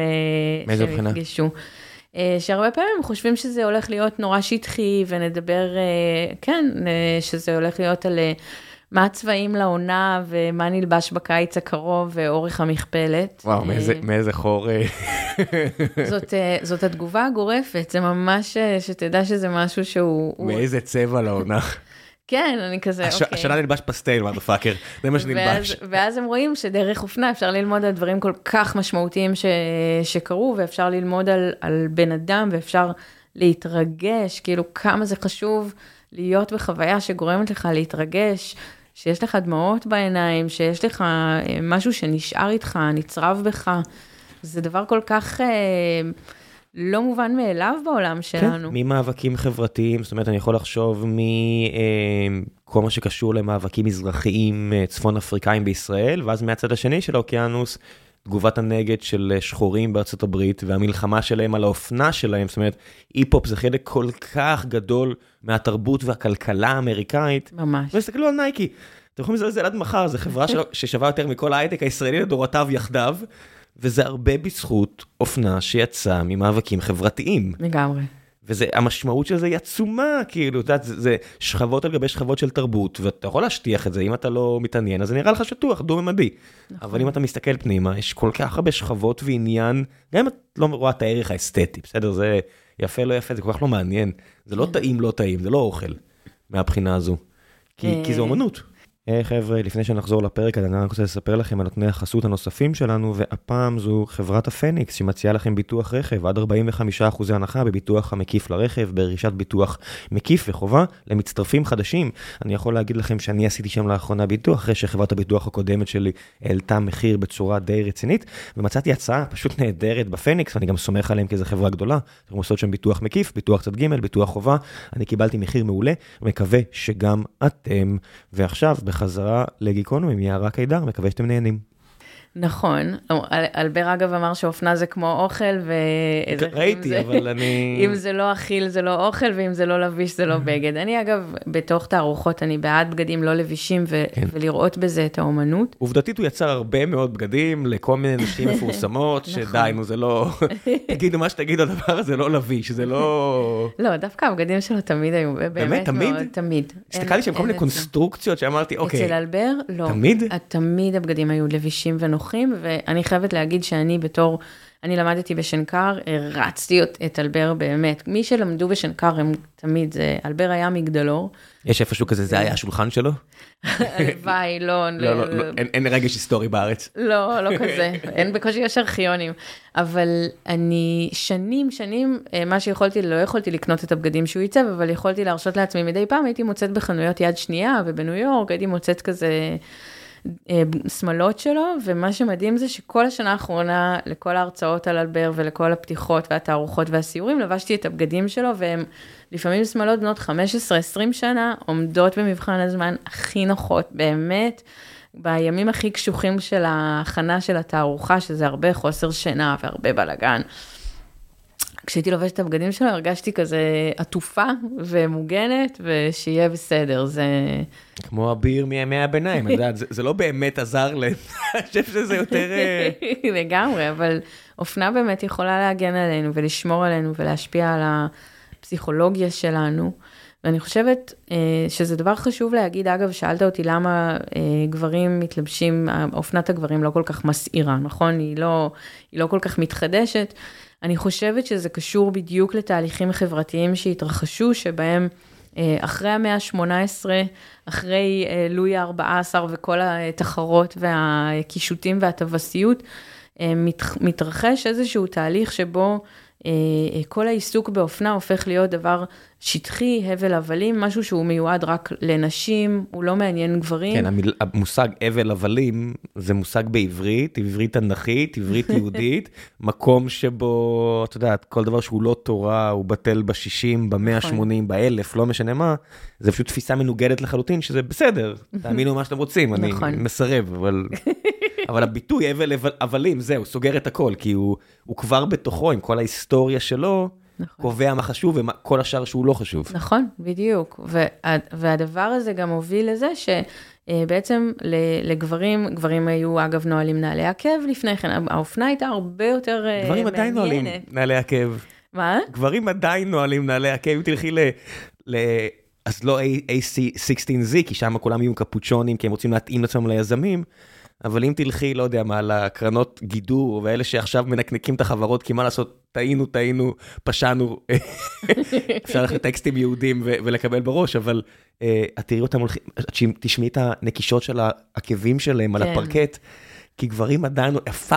שהם יפגשו. שהרבה פעמים הם חושבים שזה הולך להיות נורא שטחי ונדבר, כן, שזה הולך להיות על מה הצבעים לעונה ומה נלבש בקיץ הקרוב ואורך המכפלת. וואו, מאיזה, אה, מאיזה חור. אה. זאת, אה, זאת התגובה הגורפת, זה ממש, שתדע שזה משהו שהוא... מאיזה צבע לעונה. כן, אני כזה, הש, אוקיי. השנה נלבש פסטייל, מה פאקר, זה מה שנלבש. ואז, ואז הם רואים שדרך אופנה אפשר ללמוד על דברים כל כך משמעותיים ש, שקרו, ואפשר ללמוד על, על בן אדם, ואפשר להתרגש, כאילו כמה זה חשוב להיות בחוויה שגורמת לך להתרגש. שיש לך דמעות בעיניים, שיש לך אה, משהו שנשאר איתך, נצרב בך. זה דבר כל כך אה, לא מובן מאליו בעולם שלנו. כן, ממאבקים חברתיים, זאת אומרת, אני יכול לחשוב מכל מה שקשור למאבקים מזרחיים צפון אפריקאים בישראל, ואז מהצד השני של האוקיינוס, תגובת הנגד של שחורים בארצות הברית והמלחמה שלהם על האופנה שלהם, זאת אומרת, היפ-הופ זה חלק כל כך גדול מהתרבות והכלכלה האמריקאית. ממש. ותסתכלו על נייקי, אתם יכולים לזלזל עד מחר, זו חברה ששווה יותר מכל ההייטק הישראלי לדורותיו יחדיו, וזה הרבה בזכות אופנה שיצאה ממאבקים חברתיים. לגמרי. והמשמעות של זה היא עצומה, כאילו, את יודעת, זה, זה שכבות על גבי שכבות של תרבות, ואתה יכול להשטיח את זה, אם אתה לא מתעניין, אז זה נראה לך שטוח, דו-ממדי. נכון. אבל אם אתה מסתכל פנימה, יש כל כך הרבה שכבות ועניין, גם אם את לא רואה את הערך האסתטי, בסדר? זה יפה, לא יפה, זה כל כך לא מעניין. זה לא כן. טעים, לא טעים, זה לא אוכל, מהבחינה הזו. כי, כי זה אה, אומנות. היי hey, חבר'ה, לפני שנחזור לפרק, אני רק רוצה לספר לכם על נותני החסות הנוספים שלנו, והפעם זו חברת הפניקס, שמציעה לכם ביטוח רכב עד 45% הנחה בביטוח המקיף לרכב, ברכישת ביטוח מקיף וחובה למצטרפים חדשים. אני יכול להגיד לכם שאני עשיתי שם לאחרונה ביטוח, אחרי שחברת הביטוח הקודמת שלי העלתה מחיר בצורה די רצינית, ומצאתי הצעה פשוט נהדרת בפניקס, ואני גם סומך עליהם כי זו חברה גדולה. אנחנו עושות שם ביטוח מקיף, ביטוח צד ג', ביטוח חובה. אני קיבלתי מחיר מעולה, ומקווה שגם אתם. ועכשיו, בחזרה לגיקונומי עם יערה קידר, מקווה שאתם נהנים. נכון, אלבר אגב אמר שאופנה זה כמו אוכל, ו... ראיתי, זה, אבל אני... אם זה לא אכיל זה לא אוכל, ואם זה לא לביש זה לא בגד. אני אגב, בתוך תערוכות, אני בעד בגדים לא לבישים, ו... כן. ולראות בזה את האומנות. עובדתית הוא יצר הרבה מאוד בגדים לכל מיני נשים מפורסמות, נכון. שדי, נו, זה לא... תגידו מה שתגידו, הדבר הזה לא לביש, זה לא... לא, דווקא הבגדים שלו תמיד היו, באמת תמיד? מאוד, תמיד. הסתכלתי שם כל מיני קונסטרוקציות שאמרתי, אוקיי. אצל אלבר, לא. תמיד? תמיד הבגדים היו לבישים ונוחים. נוחים, ואני חייבת להגיד שאני בתור, אני למדתי בשנקר, הרצתי את אלבר באמת. מי שלמדו בשנקר הם תמיד, זה, אלבר היה מגדלור. יש איפשהו כזה, זה היה השולחן שלו? הלוואי, לא. לא, לא, לא, אין רגש היסטורי בארץ. לא, לא כזה, אין בקושי יש ארכיונים. אבל אני שנים, שנים, אה, מה שיכולתי, לא יכולתי לקנות את הבגדים שהוא ייצב, אבל יכולתי להרשות לעצמי מדי פעם, הייתי מוצאת בחנויות יד שנייה, ובניו יורק הייתי מוצאת כזה... אה, שמלות שלו, ומה שמדהים זה שכל השנה האחרונה, לכל ההרצאות על אלבר ולכל הפתיחות והתערוכות והסיורים, לבשתי את הבגדים שלו, והם לפעמים שמלות בנות 15-20 שנה, עומדות במבחן הזמן הכי נוחות, באמת. בימים הכי קשוחים של ההכנה של התערוכה, שזה הרבה חוסר שינה והרבה בלאגן. כשהייתי לובשת את הבגדים שלו, הרגשתי כזה עטופה ומוגנת, ושיהיה בסדר, זה... כמו אביר מימי הביניים, את יודעת, זה, זה לא באמת עזר להם, אני חושב שזה יותר... אה, לגמרי, אבל אופנה באמת יכולה להגן עלינו ולשמור עלינו ולהשפיע על הפסיכולוגיה שלנו. ואני חושבת אה, שזה דבר חשוב להגיד, אגב, שאלת אותי למה אה, גברים מתלבשים, אופנת הגברים לא כל כך מסעירה, נכון? היא לא, היא לא כל כך מתחדשת. אני חושבת שזה קשור בדיוק לתהליכים חברתיים שהתרחשו, שבהם אה, אחרי המאה ה-18, אחרי אה, לואי ה-14 וכל התחרות והקישוטים והטווסיות, אה, מתרחש איזשהו תהליך שבו כל העיסוק באופנה הופך להיות דבר שטחי, הבל הבלים, משהו שהוא מיועד רק לנשים, הוא לא מעניין גברים. כן, המיל, המושג הבל הבלים זה מושג בעברית, עברית תנכית, עברית יהודית, מקום שבו, את יודעת, כל דבר שהוא לא תורה, הוא בטל ב-60, ב-180, נכון. ב-1000, לא משנה מה, זה פשוט תפיסה מנוגדת לחלוטין, שזה בסדר, תאמינו מה שאתם רוצים, אני נכון. מסרב, אבל... אבל הביטוי הבל הבלים, זהו, סוגר את הכל, כי הוא, הוא כבר בתוכו, עם כל ההיסטוריה שלו, נכון. קובע מה חשוב וכל השאר שהוא לא חשוב. נכון, בדיוק. וה, והדבר הזה גם הוביל לזה שבעצם לגברים, גברים היו אגב נועלים נעלי עקב לפני כן, האופנה הייתה הרבה יותר מעניינת. גברים עדיין נועלים נעלי עקב. מה? גברים עדיין נועלים נעלי עקב, אם תלכי ל... ל... אז לא AC16Z, כי שם כולם יהיו קפוצ'ונים, כי הם רוצים להתאים לעצמם ליזמים. אבל אם תלכי, לא יודע מה, לקרנות גידור, ואלה שעכשיו מנקנקים את החברות, כי מה לעשות, טעינו, טעינו, פשענו, אפשר ללכת לטקסטים יהודים ולקבל בראש, אבל אה, את תראי אותם הולכים, תשמעי את הנקישות של העקבים שלהם על כן. הפרקט. כי גברים עדיין,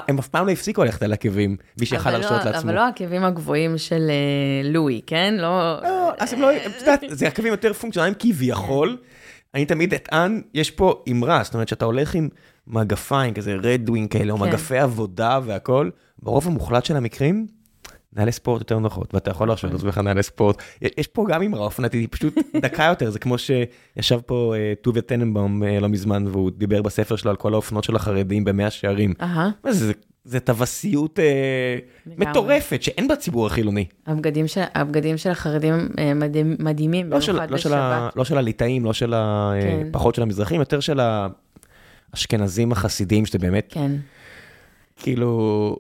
הם אף פעם לא הפסיקו ללכת על עקבים, מי שיכול להרשות לא, לעצמו. אבל לא העקבים הגבוהים של אה, לואי, כן? לא... לא, אז הם לא, את יודעת, זה עקבים יותר פונקציונליים כביכול. אני תמיד אטען, יש פה אמרה, זאת אומרת שאתה הולך עם מגפיים, כזה רדווין כאלה, או כן. מגפי עבודה והכל, ברוב המוחלט של המקרים, נעלי ספורט יותר נוחות, ואתה יכול להרשות לעצמך נעלי ספורט. יש- פה גם אמרה אופנתית, היא פשוט דקה יותר, זה כמו שישב פה אה, טוביה טננבאום אה, לא מזמן, והוא דיבר בספר שלו על כל האופנות של החרדים במאה שערים. זה, זה- טווסיות אה. מטורפת שאין בציבור החילוני. הבגדים של, הבגדים של החרדים אה, מדהים- מדהימים, לא של, במיוחד לא, של ה, בשבת. לא של הליטאים, לא של ה... כן. פחות של המזרחים, יותר של האשכנזים החסידים, שזה באמת, כן, כאילו...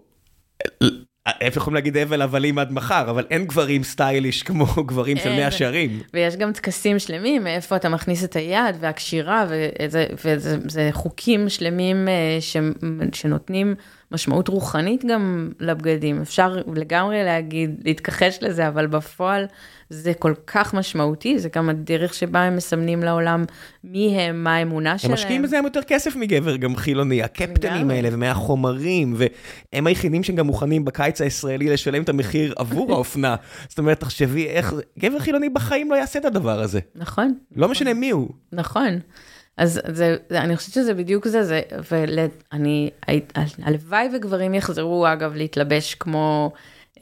הם יכולים להגיד הבל הבלים עד מחר, אבל אין גברים סטייליש כמו גברים של. מאה שערים. ויש גם טקסים שלמים, מאיפה אתה מכניס את היד, והקשירה, וזה, וזה זה חוקים שלמים אה, ש, שנותנים משמעות רוחנית גם לבגדים. אפשר לגמרי להגיד, להתכחש לזה, אבל בפועל זה כל כך משמעותי, זה גם הדרך שבה הם מסמנים לעולם מי הם, מה האמונה שלהם. הם משקיעים בזה היום יותר כסף מגבר גם חילוני, הקפטנים. האלה ומהחומרים, והם היחידים שגם מוכנים בקיץ הישראלי לשלם את המחיר עבור האופנה. זאת אומרת, תחשבי איך, גבר חילוני בחיים לא יעשה את הדבר הזה. נכון. לא משנה מי הוא. נכון. אז זה, זה, אני חושבת שזה בדיוק זה, זה ואני, הלוואי וגברים יחזרו אגב להתלבש כמו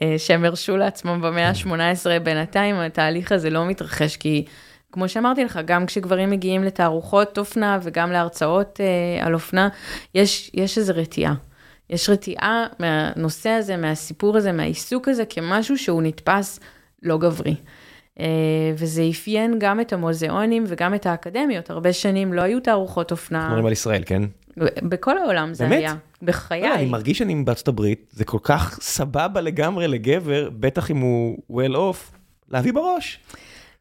אה, שהם הרשו לעצמם במאה ה-18, בינתיים התהליך הזה לא מתרחש, כי כמו שאמרתי לך, גם כשגברים מגיעים לתערוכות אופנה וגם להרצאות אה, על אופנה, יש, יש איזו רתיעה. יש רתיעה מהנושא הזה, מהסיפור הזה, מהעיסוק הזה, כמשהו שהוא נתפס לא גברי. Uh, וזה אפיין גם את המוזיאונים וגם את האקדמיות. הרבה שנים לא היו תערוכות אופנה, מדברים על ישראל, כן? בכל העולם זה באמת? היה, בחיי. לא, אני מרגיש שאני בארצות הברית, זה כל כך סבבה לגמרי לגבר, בטח אם הוא well off, להביא בראש.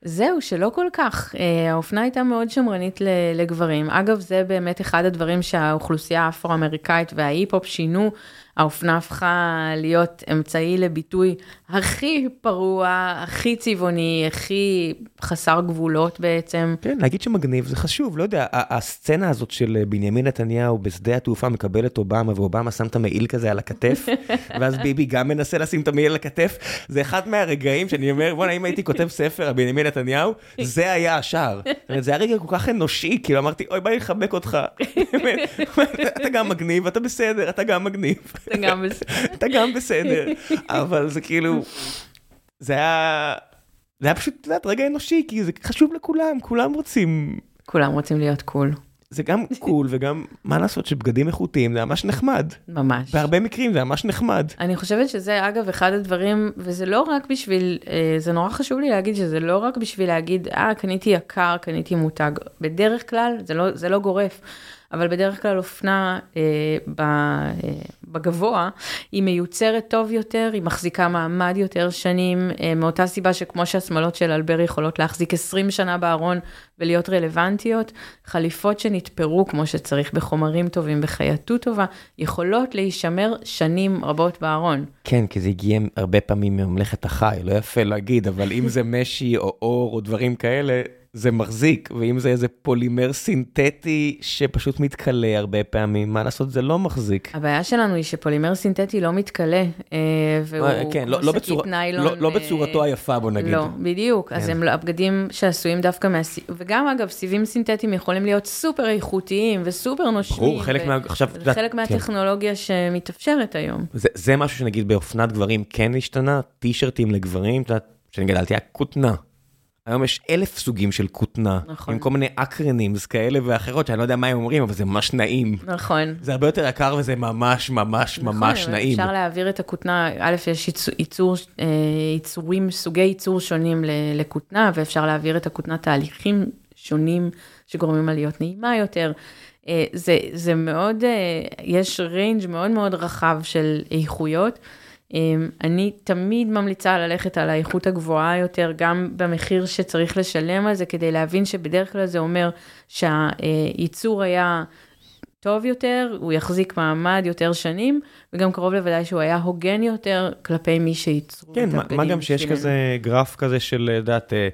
זהו, שלא כל כך. אה, האופנה הייתה מאוד שמרנית לגברים. אגב, זה באמת אחד הדברים שהאוכלוסייה האפרו-אמריקאית וההיפ-הופ שינו. האופנה הפכה להיות אמצעי לביטוי הכי פרוע, הכי צבעוני, הכי חסר גבולות בעצם. כן, להגיד שמגניב זה חשוב, לא יודע, הסצנה הזאת של בנימין נתניהו בשדה התעופה מקבל את אובמה, ואובמה שם את המעיל כזה על הכתף, ואז ביבי גם מנסה לשים את המעיל על הכתף, זה אחד מהרגעים שאני אומר, בוא'נה, אם הייתי כותב ספר על בנימין נתניהו, זה היה השער. זאת אומרת, זה היה רגע כל כך אנושי, כאילו אמרתי, אוי, בא לי לחבק אותך. אתה גם מגניב, אתה בסדר, אתה גם מגניב. זה גם בסדר. אתה גם בסדר, אבל זה כאילו, זה היה, זה היה פשוט, את יודעת, רגע אנושי, כי זה חשוב לכולם, כולם רוצים, כולם רוצים להיות קול, זה גם קול וגם, מה לעשות שבגדים איכותיים זה ממש נחמד, ממש. בהרבה מקרים זה ממש נחמד. אני חושבת שזה אגב אחד הדברים, וזה לא רק בשביל, אה, זה נורא חשוב לי להגיד שזה לא רק בשביל להגיד, אה, קניתי יקר, קניתי מותג. בדרך כלל, זה לא, זה לא גורף, אבל בדרך כלל אופנה אה, ב, אה, בגבוה, היא מיוצרת טוב יותר, היא מחזיקה מעמד יותר שנים, אה, מאותה סיבה שכמו שהשמלות של אלבר יכולות להחזיק 20 שנה בארון ולהיות רלוונטיות, חליפות שנתפרו כמו שצריך בחומרים טובים, בחייטות טובה, יכולות להישמר שנים רבות בארון. כן, כי זה הגיע הרבה פעמים מממלכת החי, לא יפה להגיד, אבל אם זה משי או אור או דברים כאלה, זה מחזיק, ואם זה איזה פולימר סינתטי שפשוט מתכלה הרבה פעמים, מה לעשות, זה לא מחזיק. הבעיה שלנו היא שפולימר סינתטי לא מתכלה, אה, והוא כן, לא, לא, בצורה, ניילון, לא, לא אה, בצורתו היפה, בוא נגיד. לא, בדיוק. אז כן. הם לא- הבגדים שעשויים דווקא מה... וגם אגב, סיבים סינתטיים יכולים להיות סופר איכותיים וסופר נושמים. ברור, חלק ו- מה... עכשיו, זה חלק כן. מהטכנולוגיה שמתאפשרת היום. זה, זה משהו שנגיד באופנת גברים כן השתנה, טישרטים לגברים, את יודעת, כשאני גדלתי היה כותנה. היום יש אלף סוגים של כותנה, נכון. עם כל מיני acronyms כאלה ואחרות, שאני לא יודע מה הם אומרים, אבל זה ממש נעים. נכון. זה הרבה יותר יקר וזה ממש ממש ממש נכון, אבל נעים. אפשר להעביר את הכותנה, א', יש ייצור, ייצור, אה, ייצורים, סוגי ייצור שונים לכותנה, ואפשר להעביר את הכותנה תהליכים שונים שגורמים לה להיות נעימה יותר. אה, זה, זה מאוד, אה, יש ריינג' מאוד מאוד רחב של איכויות. אה, אני תמיד ממליצה ללכת על האיכות הגבוהה יותר, גם במחיר שצריך לשלם על זה, כדי להבין שבדרך כלל זה אומר שהייצור היה טוב יותר, הוא יחזיק מעמד יותר שנים, וגם קרוב לוודאי שהוא היה הוגן יותר כלפי מי שייצרו כן, את הבגדים מה גם שיש. כזה גרף כזה של, את יודעת, אה,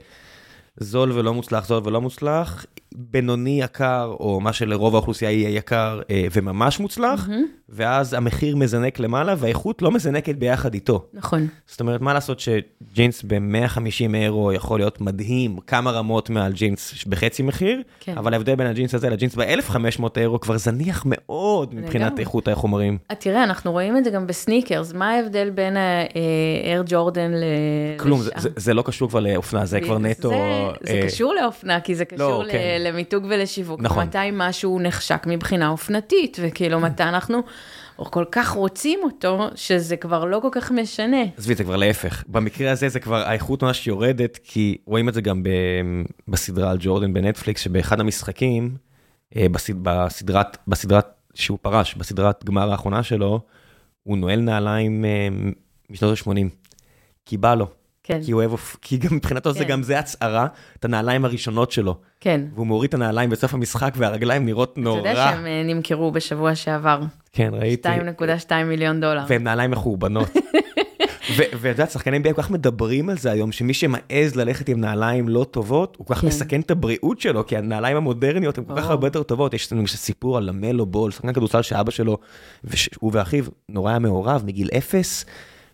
זול ולא מוצלח, זול ולא מוצלח. בינוני יקר, או מה שלרוב האוכלוסייה יהיה יקר אה, וממש מוצלח, ואז המחיר מזנק למעלה והאיכות לא מזנקת ביחד איתו. נכון. זאת אומרת, מה לעשות שג'ינס ב-150 אירו יכול להיות מדהים, כמה רמות מעל ג'ינס בחצי מחיר, כן. אבל ההבדל בין הג'ינס הזה לג'ינס ב-1500 אירו כבר זניח מאוד מבחינת לגמרי. איכות החומרים. אה, תראה, אנחנו רואים את זה גם בסניקרס, מה ההבדל בין האר ג'ורדן ל... כלום, זה-? זה- זה לא קשור כבר לאופנה, זה כבר נטו... זה, זה אה, קשור לאופנה, כי זה קשור ל- כן. למיתוג ולשיווק. נכון. מתי משהו נחשק מבחינה אופנתית, וכאילו מתי אנחנו כל כך רוצים אותו, שזה כבר לא כל כך משנה. עזבי, זה כבר להפך. במקרה הזה זה כבר, האיכות ממש יורדת, כי רואים את זה גם ב, בסדרה על ג'ורדן בנטפליקס, שבאחד המשחקים, אה, בסד, בסדרת, בסדרת שהוא פרש, בסדרת גמר האחרונה שלו, הוא נועל נעליים אה, משנות ה-80. כי בא לו. כן, כי הוא אוהב, כי גם מבחינתו זה כן. גם זה הצהרה, את הנעליים הראשונות שלו. כן. והוא מוריד את הנעליים בסוף המשחק והרגליים נראות אתה נורא. יודע שהם אה, נמכרו בשבוע שעבר, כן, ראיתי. 2.2 מיליון דולר. והם נעליים מחורבנות. ואת יודעת, שחקני NBA כל כך מדברים על זה היום, שמי שמעז ללכת עם נעליים לא טובות, הוא כל כך כן. מסכן את הבריאות שלו, כי הנעליים המודרניות הן כל כך. הרבה יותר טובות. יש לנו סיפור על למלו בול, שחקן כדורסל שאבא שלו, הוא ואחיו, נורא היה מעורב מגיל אפס,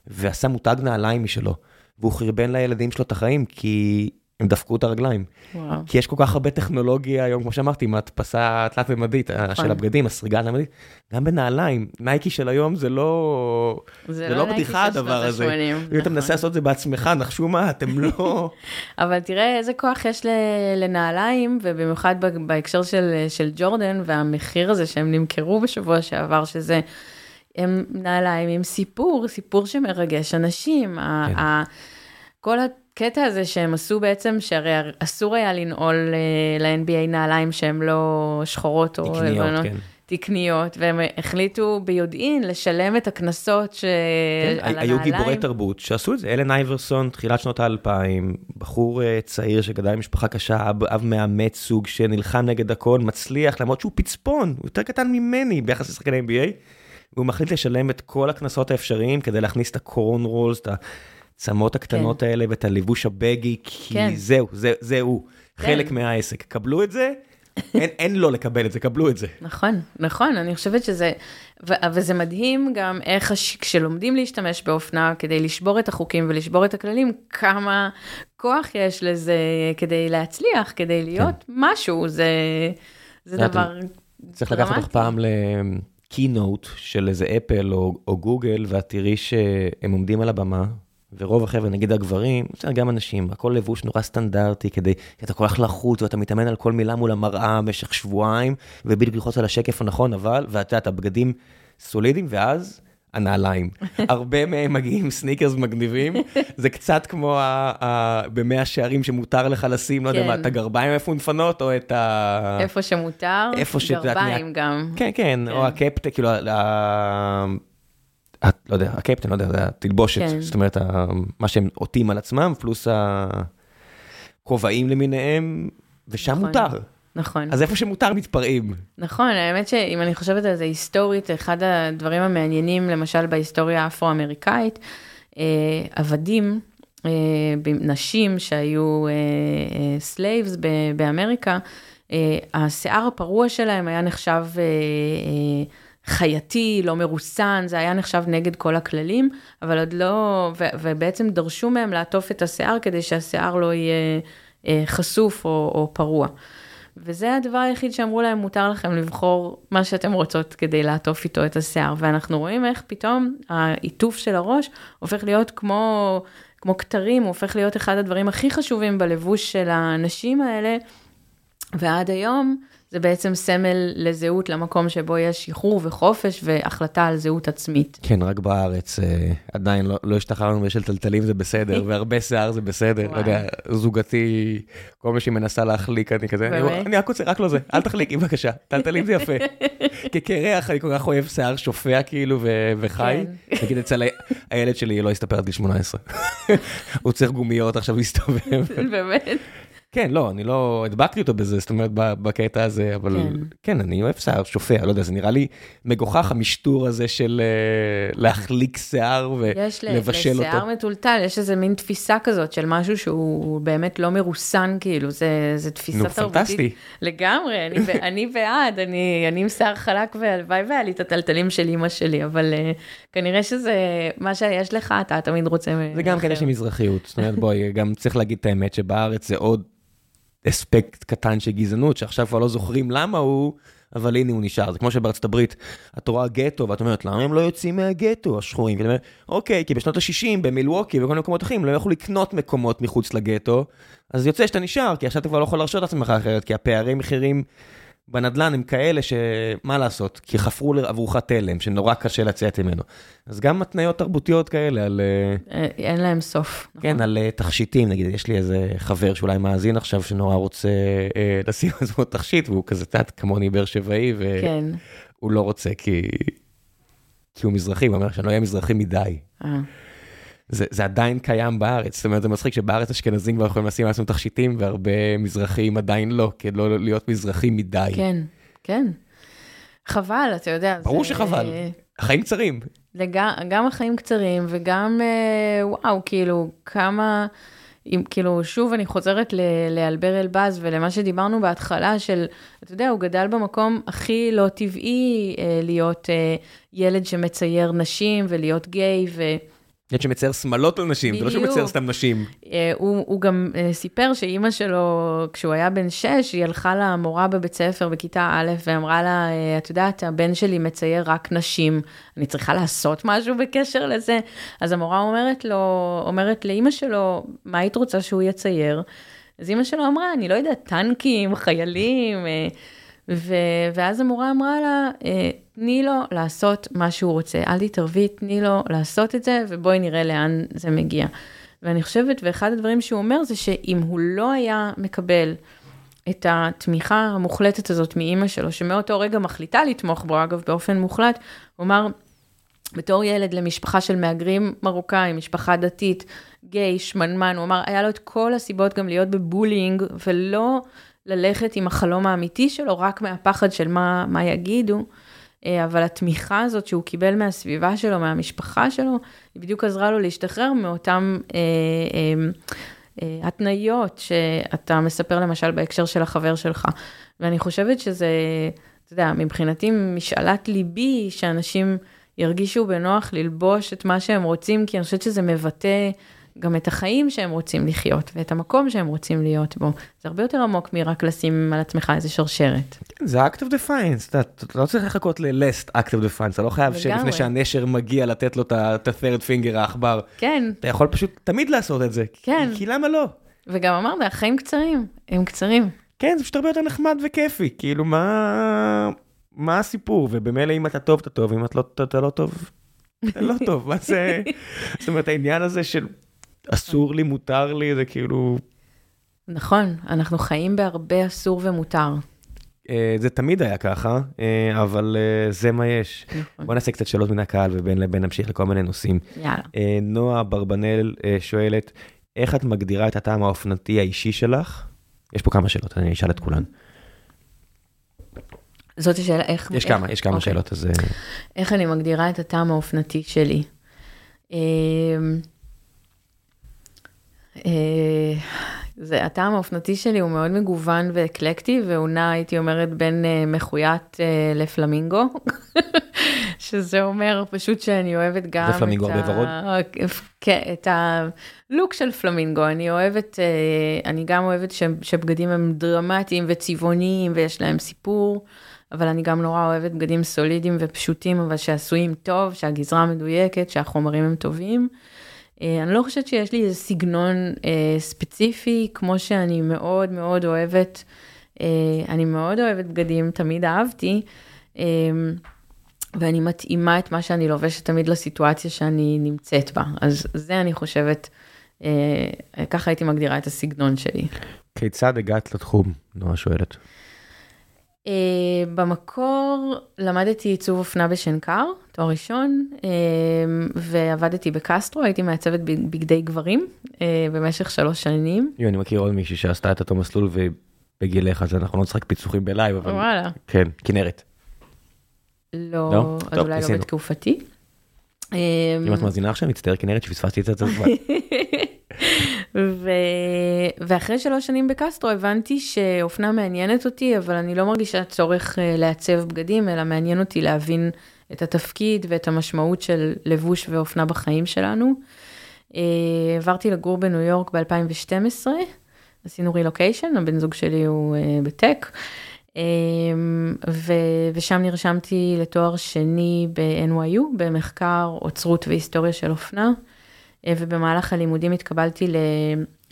ועשה מותג נעליים משלו. והוא חרבן לילדים שלו את החיים, כי הם דפקו את הרגליים. וואו. כי יש כל כך הרבה טכנולוגיה היום, כמו שאמרתי, עם ההדפסה התלת-ממדית אה, של הבגדים, הסריגה התלת-ממדית, גם בנעליים. נייקי של היום זה לא... זה לא נייקי בדיחה הדבר הזה. אם אתה נכון. מנסה לעשות את זה בעצמך, נחשו מה, אתם לא... אבל תראה איזה כוח יש לנעליים, ובמיוחד בהקשר של, של ג'ורדן, והמחיר הזה שהם נמכרו בשבוע שעבר, שזה, הם נעליים עם סיפור, סיפור שמרגש אנשים. כן. ה- כל הקטע הזה שהם עשו בעצם, שהרי אסור היה לנעול אה, ל-NBA נעליים שהן לא שחורות או תקניות, לבנות. כן. תקניות, והם החליטו ביודעין לשלם את הקנסות ש... כן, על היו הנעליים. גיבורי תרבות שעשו את זה, אלן אייברסון, תחילת שנות האלפיים, בחור אה, צעיר שגדל במשפחה קשה, אב, אב מאמץ סוג שנלחם נגד הכל, מצליח, למרות שהוא פצפון, הוא יותר קטן ממני ביחס לשחקני NBA, והוא מחליט לשלם את כל הקנסות האפשריים כדי להכניס את הקורן רולס, את העצמות הקטנות האלה ואת הלבוש הבגי, כי כן. זהו, זה, זה הוא, כן. חלק מהעסק. קבלו את זה, אין, אין לא לקבל את זה, קבלו את זה. נכון, נכון, אני חושבת שזה, ו- וזה מדהים גם איך הש- כשלומדים להשתמש באופנה כדי לשבור את החוקים ולשבור את הכללים, כמה כוח יש לזה כדי להצליח, כדי להיות משהו, זה, זה דבר צריך לקחת אותך דרמטי. פעם לקינוט של איזה אפל או, או גוגל, ואת תראי שהם עומדים על הבמה, ורוב החבר'ה, נגיד הגברים, בסדר, גם אנשים, הכל לבוש נורא סטנדרטי, כדי, כי אתה כל כך לחוץ, ואתה מתאמן על כל מילה מול המראה במשך שבועיים, ובדיוק ללחוץ על השקף הנכון, אבל, ואת יודעת, הבגדים סולידיים, ואז... הנעליים. הרבה מהם מגיעים סניקרס מגניבים, זה קצת כמו במאה שערים שמותר לך לשים, לא יודע כן. מה, את הגרביים המפונפנות, או את ה... איפה שמותר, איפה יודעת, גרביים גם. כן, כן, כן. או הקפטן, כאילו, ה- ה- ה- לא יודע, הקפטן, לא יודע, זה התלבושת, כן. זאת אומרת, מה שהם עוטים על עצמם, פלוס הכובעים למיניהם, ושם נכון. מותר. נכון. אז איפה שמותר מתפרעים. נכון, האמת שאם אני חושבת על זה היסטורית, אחד הדברים המעניינים, למשל בהיסטוריה האפרו-אמריקאית, אה, עבדים, אה, נשים שהיו slaves באמריקה, אה, השיער הפרוע שלהם היה נחשב אה, אה, חייתי, לא מרוסן, זה היה נחשב נגד כל הכללים, אבל עוד לא, ו- ובעצם דרשו מהם לעטוף את השיער כדי שהשיער לא יהיה אה, חשוף או, או פרוע. וזה הדבר היחיד שאמרו להם, מותר לכם לבחור מה שאתם רוצות כדי לעטוף איתו את השיער. ואנחנו רואים איך פתאום העיטוף של הראש הופך להיות כמו, כמו כתרים, הוא הופך להיות אחד הדברים הכי חשובים בלבוש של הנשים האלה. ועד היום זה בעצם סמל לזהות למקום שבו יש שחרור וחופש והחלטה על זהות עצמית. כן, רק בארץ אה, עדיין לא, לא השתחררנו בשל טלטלים זה בסדר, והרבה שיער זה בסדר, לא. יודע, זוגתי, כל מה שהיא מנסה להחליק, אני כזה, אני, באמת? אני רק רוצה, רק לא זה, אל תחליקי בבקשה, טלטלים זה יפה. כקרח, אני כל כך אוהב שיער שופע כאילו ו- וחי, נגיד אצל הילד שלי לא הסתפר עד גיל 18. הוא צריך גומיות עכשיו להסתובב. באמת. כן, לא, אני לא הדבקתי אותו בזה, זאת אומרת, בקטע הזה, אבל כן, כן אני אוהב שיער שופע, לא יודע, זה נראה לי מגוחך המשטור הזה של אה, להחליק שיער ולבשל אותו. יש לשיער מטולטל, יש איזה מין תפיסה כזאת של משהו שהוא באמת לא מרוסן, כאילו, זה, זה תפיסה נו, תרבותית. נו, פנטסטי. לגמרי, אני, אני בעד, אני, אני עם שיער חלק והלוואי והיה לי את הטלטלים של אימא שלי, אבל uh, כנראה שזה מה שיש לך, אתה תמיד רוצה... זה גם כן יש לי מזרחיות, זאת אומרת, בואי, גם צריך להגיד את האמת שבארץ זה עוד אספקט קטן של גזענות, שעכשיו כבר לא זוכרים למה הוא, אבל הנה הוא נשאר. זה כמו שבארצות הברית את רואה גטו, ואת אומרת, למה הם לא יוצאים מהגטו, השחורים? ואתה אומר, אוקיי, כי בשנות ה-60 במילווקי מיני מקומות אחרים לא יכלו לקנות מקומות מחוץ לגטו, אז יוצא שאתה נשאר, כי עכשיו אתה כבר לא יכול להרשות את עצמך אחרת, כי הפערי מחירים בנדל"ן הם כאלה שמה לעשות, כי חפרו עבורך תלם, שנורא קשה לצאת ממנו. אז גם התניות תרבותיות כאלה על... אה, אה, אין להם סוף. כן, נכון. על אה, תכשיטים, נגיד, יש לי איזה חבר שאולי מאזין עכשיו, שנורא רוצה אה, לשים על עצמו תכשיט, והוא כזה, קצת כמוני באר שבעי, והוא כן. לא רוצה כי... כי הוא מזרחי, הוא אומר שאני לא אהיה מזרחי מדי. אה. זה, זה עדיין קיים בארץ, זאת אומרת זה מצחיק שבארץ אשכנזים כבר יכולים לשים לעצמם תכשיטים והרבה מזרחים עדיין לא, כדי לא להיות מזרחים מדי. כן, כן. חבל, אתה יודע. ברור זה... שחבל, החיים קצרים. לג... גם החיים קצרים וגם, אה, וואו, כאילו, כמה, אם, כאילו, שוב אני חוזרת ל... לאלבר אלבז ולמה שדיברנו בהתחלה של, אתה יודע, הוא גדל במקום הכי לא טבעי אה, להיות אה, ילד שמצייר נשים ולהיות גיי ו... ילד שמצייר שמלות על נשים, זה לא שהוא מצייר סתם נשים. אה, הוא, הוא גם uh, סיפר שאימא שלו, כשהוא היה בן שש, היא הלכה למורה בבית ספר בכיתה א' ואמרה לה, uh, את יודעת, הבן שלי מצייר רק נשים, אני צריכה לעשות משהו בקשר לזה? אז המורה אומרת לו, אומרת לאימא שלו, מה היית רוצה שהוא יצייר? אז אימא שלו אמרה, אני לא יודעת, טנקים, חיילים. ו- ואז המורה אמרה לה, אה, תני לו לעשות מה שהוא רוצה, אל תתערבי, תני לו לעשות את זה, ובואי נראה לאן זה מגיע. ואני חושבת, ואחד הדברים שהוא אומר זה שאם הוא לא היה מקבל את התמיכה המוחלטת הזאת מאימא שלו, שמאותו רגע מחליטה לתמוך בו, אגב, באופן מוחלט, הוא אמר, בתור ילד למשפחה של מהגרים מרוקאים, משפחה דתית, גיי, שמנמן, הוא אמר, היה לו את כל הסיבות גם להיות בבולינג, ולא ללכת עם החלום האמיתי שלו, רק מהפחד של מה, מה יגידו. אה, אבל התמיכה הזאת שהוא קיבל מהסביבה שלו, מהמשפחה שלו, היא בדיוק עזרה לו להשתחרר מאותן אה, אה, אה, התניות שאתה מספר למשל בהקשר של החבר שלך. ואני חושבת שזה, אתה יודע, מבחינתי משאלת ליבי, שאנשים ירגישו בנוח ללבוש את מה שהם רוצים, כי אני חושבת שזה מבטא גם את החיים שהם רוצים לחיות ואת המקום שהם רוצים להיות בו. זה הרבה יותר עמוק מרק לשים על עצמך איזה שרשרת. כן, זה act of defiance, אתה, אתה לא צריך לחכות ל-last act of defiance, אתה לא חייב שלפני שהנשר מגיע לתת לו את ה-third finger העכבר. כן. אתה יכול פשוט תמיד לעשות את זה. כן. כי למה לא? וגם אמרת, החיים קצרים, הם קצרים. כן, זה פשוט הרבה יותר נחמד וכיפי, כאילו מה... מה הסיפור? ובמילא אם אתה טוב, אתה טוב, אם אתה לא, אתה לא טוב, אתה לא טוב. מה זה... זאת אומרת, העניין הזה של אסור לי, מותר לי, זה כאילו... נכון, אנחנו חיים בהרבה אסור ומותר. אה, זה תמיד היה ככה, אה, אבל אה, זה מה יש. נכון. בוא נעשה קצת שאלות מן הקהל ובין לבין נמשיך לכל מיני נושאים. יאללה. נועה ברבנל שואלת, איך את מגדירה את הטעם האופנתי האישי שלך? יש פה כמה שאלות, אני אשאל את כולן. זאת השאלה, איך... יש כמה, יש כמה אוקיי. שאלות, אז... איך אני מגדירה את הטעם האופנתי שלי? אה, זה, הטעם האופנתי שלי הוא מאוד מגוון ואקלקטי, והוא נע, הייתי אומרת, בין uh, מחויית uh, לפלמינגו, שזה אומר פשוט שאני אוהבת גם זה פלמינגו הרבה ורוד? כן, את הלוק של פלמינגו. אני אוהבת, uh, אני גם אוהבת ש, שבגדים הם דרמטיים וצבעוניים ויש להם סיפור, אבל אני גם נורא אוהבת בגדים סולידיים ופשוטים, אבל שעשויים טוב, שהגזרה מדויקת, שהחומרים הם טובים. אה, אני לא חושבת שיש לי איזה סגנון אה, ספציפי, כמו שאני מאוד מאוד אוהבת, אה, אני מאוד אוהבת בגדים, תמיד אהבתי, אה, ואני מתאימה את מה שאני לובשת תמיד לסיטואציה שאני נמצאת בה. אז זה אני חושבת, אה, ככה הייתי מגדירה את הסגנון שלי. כיצד הגעת לתחום? נועה שואלת. Uh, במקור למדתי עיצוב אופנה בשנקר, תואר ראשון, uh, ועבדתי בקסטרו, הייתי מעצבת בגדי גברים uh, במשך שלוש שנים. יו, אני מכיר עוד מישהי שעשתה את אותו מסלול ובגילך, אז אנחנו לא נשחק פיצוחים בלייב, אבל... וואלה. כן, כנרת. לא, לא? אז טוב, אולי לא בתקופתי. אם את מאזינה עכשיו, מצטער כנרת שפספסתי את זה. ו... ואחרי שלוש שנים בקסטרו הבנתי שאופנה מעניינת אותי, אבל אני לא מרגישה צורך אה, לעצב בגדים, אלא מעניין אותי להבין את התפקיד ואת המשמעות של לבוש ואופנה בחיים שלנו. אה, עברתי לגור בניו יורק ב-2012, עשינו רילוקיישן, הבן זוג שלי הוא אה, בטק. ו- ושם נרשמתי לתואר שני ב-NYU, במחקר אוצרות והיסטוריה של אופנה. אה, ובמהלך הלימודים התקבלתי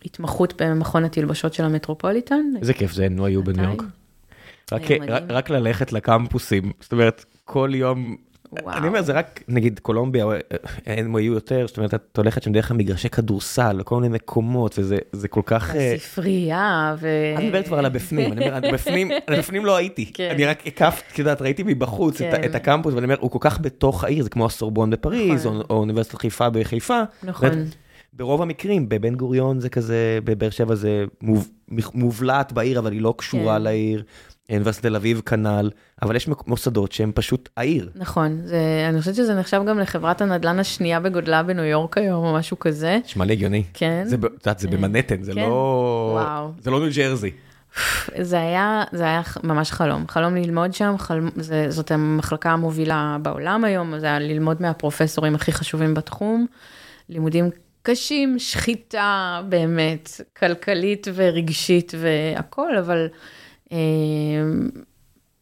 להתמחות במכון התלבשות של המטרופוליטן. איזה כיף זה, נו היו בניו יורק. רק, ללכת לקמפוסים, זאת אומרת, כל יום וואו. אני אומר, זה רק, נגיד קולומביה, הם היו יותר, זאת אומרת, את הולכת שם דרך המגרשי כדורסל, לכל מיני מקומות, וזה כל כך... הספרייה, ו... אני מדברת כבר על הבפנים, אני אומר, בפנים, בפנים לא הייתי, כן. אני רק הקפתי, את יודעת, ראיתי מבחוץ כן. את, את הקמפוס, ואני אומר, הוא כל כך בתוך העיר, זה כמו הסורבון בפריז, נכון. או, או אוניברסיטת חיפה בחיפה. נכון. ברוב המקרים, בבן גוריון זה כזה, בבאר שבע זה מוב, מובלעת בעיר, אבל היא לא קשורה כן. לעיר. אוניברסיטת תל אביב כנ"ל, אבל יש מוסדות שהם פשוט העיר. נכון, זה, אני חושבת שזה נחשב גם לחברת הנדל"ן השנייה בגודלה בניו יורק היום, או משהו כזה. נשמע לי הגיוני. כן. זה, את יודעת, זה במנהטן, זה כן. לא... וואו. זה לא ניו ג'רזי. זה היה, זה היה ממש חלום, חלום ללמוד שם, חלום, זה, זאת המחלקה המובילה בעולם היום, זה היה ללמוד מהפרופסורים הכי חשובים בתחום, לימודים קשים, שחיטה באמת, כלכלית ורגשית והכול, אבל אה,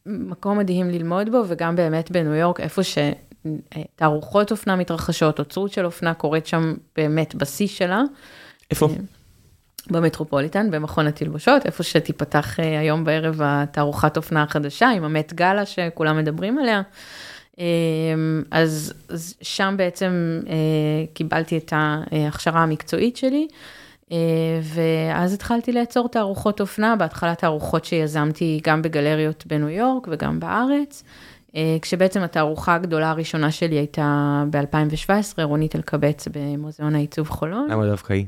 מקום מדהים ללמוד בו, וגם באמת בניו יורק, איפה שתערוכות אופנה מתרחשות, אוצרות של אופנה קורית שם באמת בשיא שלה. איפה? אה, במטרופוליטן, במכון התלבושות, איפה שתיפתח אה, היום בערב התערוכת אופנה החדשה, עם המט גאלה שכולם מדברים עליה. אז שם בעצם קיבלתי את ההכשרה המקצועית שלי. אה, ואז התחלתי לעצור תערוכות אופנה, בהתחלה תערוכות שיזמתי גם בגלריות בניו יורק וגם בארץ, אה, כשבעצם התערוכה הגדולה הראשונה שלי הייתה ב-2017, רונית אלקבץ במוזיאון העיצוב חולון. למה דווקא היא?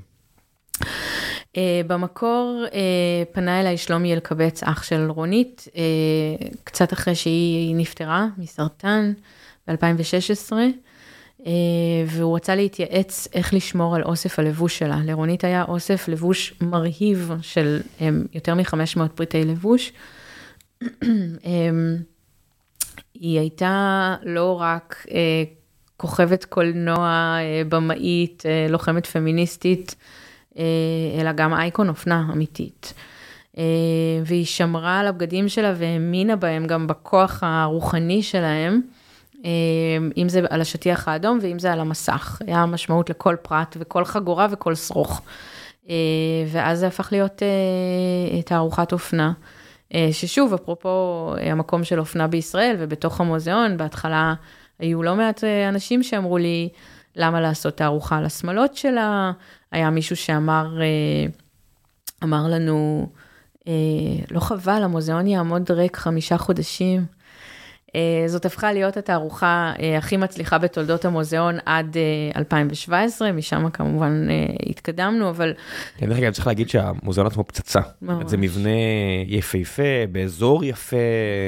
אה, במקור פנה אליי שלומי אלקבץ, אח של רונית, קצת אחרי שהיא נפטרה מסרטן ב-2016. אה, והוא רצה להתייעץ איך לשמור על אוסף הלבוש שלה. לרונית היה אוסף לבוש מרהיב של אה, יותר מ-500 פריטי לבוש. אה, היא הייתה לא רק כוכבת קולנוע, במאית, לוחמת פמיניסטית, אלא גם אייקון אופנה אמיתית. והיא שמרה על הבגדים שלה והאמינה בהם גם בכוח הרוחני שלהם. אה, אם זה על השטיח האדום ואם זה על המסך. היה משמעות לכל פרט וכל חגורה וכל שרוך. אה, ואז זה הפך להיות אה, תערוכת אופנה. ששוב, אפרופו המקום של אופנה בישראל ובתוך המוזיאון, בהתחלה היו לא מעט אנשים שאמרו לי, למה לעשות תערוכה על השמלות שלה? היה מישהו שאמר, אמר לנו, לא חבל, המוזיאון יעמוד ריק חמישה חודשים. אה, זאת הפכה להיות התערוכה אה, הכי מצליחה בתולדות המוזיאון עד 2017, אה, משם כמובן התקדמנו, אבל... כן, דרך אגב, צריך להגיד שהמוזיאון עצמו פצצה. ממש. זה מבנה יפהפה, באזור יפה,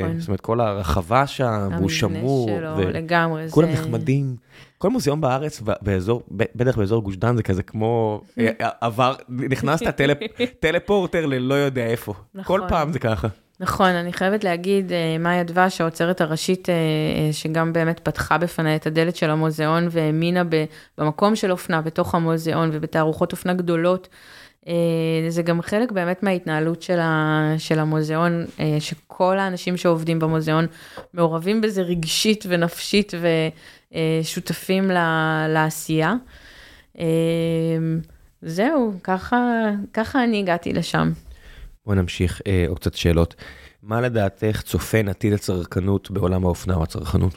נכון. זאת אומרת, כל הרחבה שם, והוא שמור. המבנה שלו, לגמרי. כולם. נחמדים. כל מוזיאון בארץ, באזור, בטח באזור גוש דן, זה כזה כמו, עבר, נכנסת טלפורטר ללא יודע איפה. נכון. כל פעם זה ככה. נכון, אני חייבת להגיד, אה, מאיה דבש, האוצרת הראשית, אה, אה, שגם באמת פתחה בפניי את הדלת של המוזיאון והאמינה במקום של אופנה בתוך המוזיאון ובתערוכות אופנה גדולות. זה גם חלק באמת מההתנהלות של, המוזיאון, שכל האנשים שעובדים במוזיאון מעורבים בזה רגשית ונפשית ושותפים לעשייה. זהו, ככה, ככה אני הגעתי לשם. בוא נמשיך אה, עוד קצת שאלות. מה לדעתך צופן עתיד הצרכנות בעולם האופנה או הצרכנות?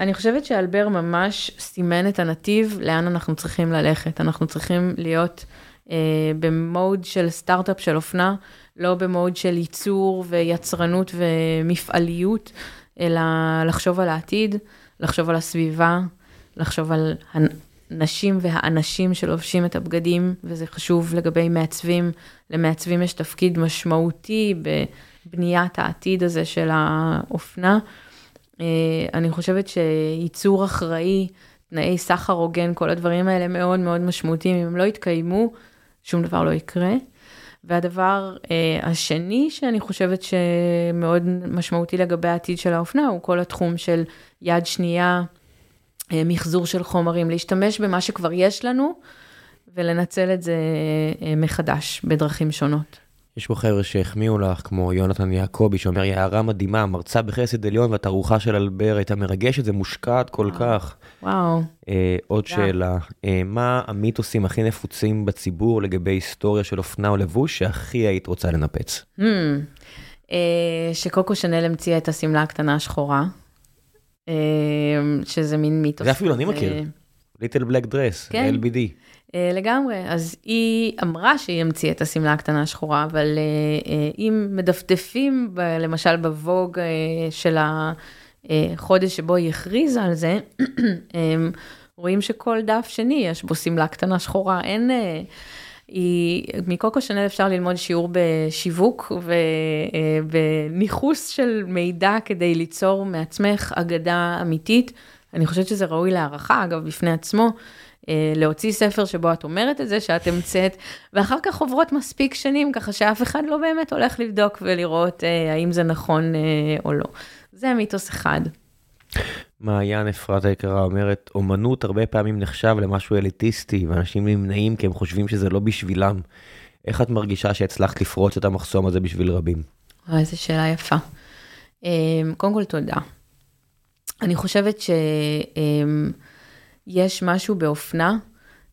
אני חושבת שאלבר ממש סימן את הנתיב לאן אנחנו צריכים ללכת. אנחנו צריכים להיות אה, במוד של סטארט-אפ של אופנה, לא במוד של ייצור ויצרנות ומפעליות, אלא לחשוב על העתיד, לחשוב על הסביבה, לחשוב על הנשים והאנשים שלובשים את הבגדים, וזה חשוב לגבי מעצבים. למעצבים יש תפקיד משמעותי בבניית העתיד הזה של האופנה. אה, אני חושבת שייצור אחראי, תנאי סחר הוגן, כל הדברים האלה מאוד מאוד משמעותיים. אם הם לא יתקיימו, שום דבר לא יקרה. והדבר אה, השני שאני חושבת שמאוד משמעותי לגבי העתיד של האופנה, הוא כל התחום של יד שנייה, מחזור של חומרים, להשתמש במה שכבר יש לנו ולנצל את זה אה, מחדש בדרכים שונות. יש פה חבר'ה שהחמיאו לך, כמו יונתן יעקבי, שאומר, יערה מדהימה, מרצה בחסד עליון, והתערוכה של אלבר הייתה מרגשת ומושקעת כל וואו. כך. וואו. אה, עוד תודה. שאלה, אה, מה המיתוסים הכי נפוצים בציבור לגבי היסטוריה של אופנה או לבוש שהכי היית רוצה לנפץ? Hmm. אה, שקוקו שנל המציאה את השמלה הקטנה השחורה, אה, שזה מין מיתוס. זה אפילו אני כזה. מכיר. ליטל בלק דרס. LBD. אה, לגמרי, אז היא אמרה שהיא המציאה את השמלה הקטנה השחורה, אבל אה, אה, אם מדפדפים, ב, למשל בווג אה, של החודש שבו היא הכריזה על זה, אה, רואים שכל דף שני יש בו שמלה קטנה שחורה, אין... אה, היא, מקוקו שנל אפשר ללמוד שיעור בשיווק ובניכוס של מידע כדי ליצור מעצמך אגדה אמיתית. אני חושבת שזה ראוי להערכה, אגב, בפני עצמו. אה, להוציא ספר שבו את אומרת את זה שאת המצאת, ואחר כך עוברות מספיק שנים, ככה שאף אחד לא באמת הולך לבדוק ולראות אה, האם זה נכון אה, או לא. זה מיתוס אחד. מעיין אפרת היקרה אומרת, אומנות הרבה פעמים נחשב למשהו אליטיסטי, ואנשים נמנעים כי הם חושבים שזה לא בשבילם. איך את מרגישה שהצלחת לפרוץ את המחסום הזה בשביל רבים? וואי, איזו שאלה יפה. אה, קודם כל, תודה. אני חושבת שיש משהו באופנה,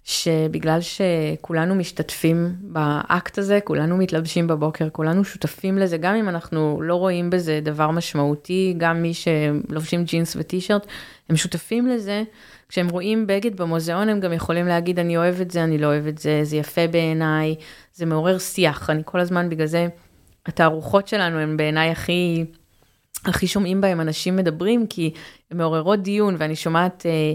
שבגלל שכולנו משתתפים באקט הזה, כולנו מתלבשים בבוקר, כולנו שותפים לזה, גם אם אנחנו לא רואים בזה דבר משמעותי, גם מי שלובשים ג'ינס וטישרט, הם שותפים לזה. כשהם רואים בגד במוזיאון, הם גם יכולים להגיד, אני אוהב את זה, אני לא אוהב את זה, זה יפה בעיניי, זה מעורר שיח. אני כל הזמן, בגלל זה, התערוכות שלנו הן בעיניי הכי, הכי שומעים בהם אנשים מדברים, כי הן מעוררות דיון, ואני שומעת... אה,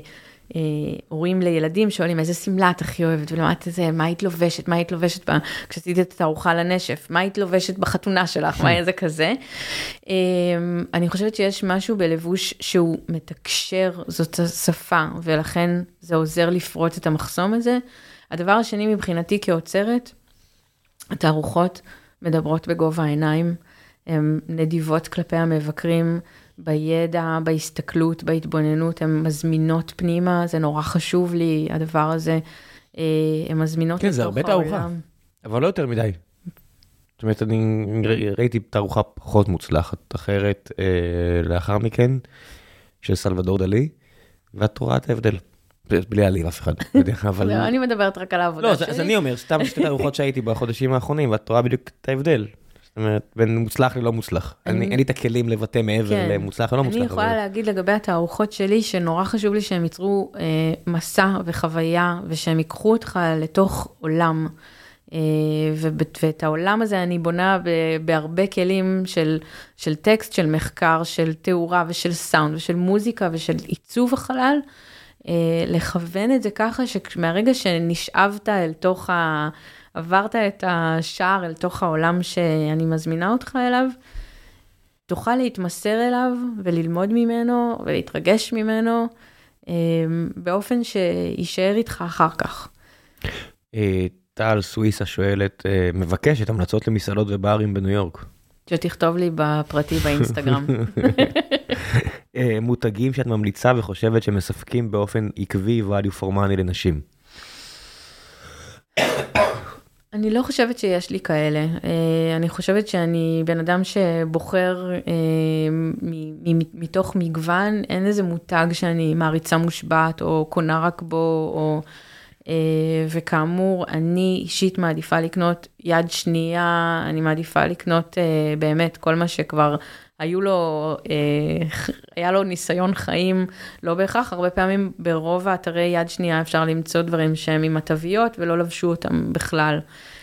הורים לילדים שואלים איזה שמלה את הכי אוהבת, ולמדת את זה, מה היית לובשת, מה היית לובשת בה, כשעשיתי את התערוכה לנשף, מה היית לובשת בחתונה שלך, מה איזה כזה. אה, אני חושבת שיש משהו בלבוש שהוא מתקשר, זאת השפה, ולכן זה עוזר לפרוץ את המחסום הזה. הדבר השני מבחינתי כאוצרת, התערוכות מדברות בגובה העיניים, הן נדיבות כלפי המבקרים. בידע, בהסתכלות, בהתבוננות, הן מזמינות פנימה, זה נורא חשוב לי, הדבר הזה. אה, הן מזמינות כן, זה הרבה תערוכה. אבל לא יותר מדי. זאת אומרת, אני ראיתי תערוכה פחות מוצלחת אחרת אה, לאחר מכן, של סלבדור דלי, ואת רואה את ההבדל. בלי להעליב אף אחד, אבל... לא, אני מדברת רק על העבודה לא, שלי. אז אז אני אומר, סתם שתי תערוכות שהייתי בחודשים האחרונים, ואת רואה בדיוק את ההבדל. זאת אומרת, בין מוצלח ללא מוצלח. אני- אני- אין לי את הכלים לבטא מעבר כן. למוצלח ולא מוצלח. אני יכולה אבל- להגיד לגבי התערוכות שלי, שנורא חשוב לי שהם ייצרו אה, מסע וחוויה, ושהם ייקחו אותך לתוך עולם. אה, ואת העולם הזה אני בונה בהרבה כלים של, של טקסט, של מחקר, של תאורה ושל סאונד ושל מוזיקה ושל עיצוב החלל. אה, לכוון את זה ככה שמהרגע שנשאבת אל תוך ה... עברת את השער אל תוך העולם שאני מזמינה אותך אליו, תוכל להתמסר אליו וללמוד ממנו ולהתרגש ממנו אה, באופן שיישאר איתך אחר כך. אה, טל סוויסה שואלת, אה, מבקשת המלצות למסעדות וברים בניו יורק. שתכתוב לי בפרטי באינסטגרם. אה, מותגים שאת ממליצה וחושבת שמספקים באופן עקבי value for money לנשים. אני לא חושבת שיש לי כאלה. אה, אני חושבת שאני בן אדם שבוחר אה, מתוך מגוון, אין איזה מותג שאני מעריצה מושבעת או קונה רק בו, או... אה, וכאמור, אני אישית מעדיפה לקנות יד שנייה, אני מעדיפה לקנות באמת כל מה שכבר היו לו, אה, היה לו ניסיון חיים, לא בהכרח, הרבה פעמים ברוב האתרי יד שנייה אפשר למצוא דברים שהם עם התוויות ולא לבשו אותם בכלל.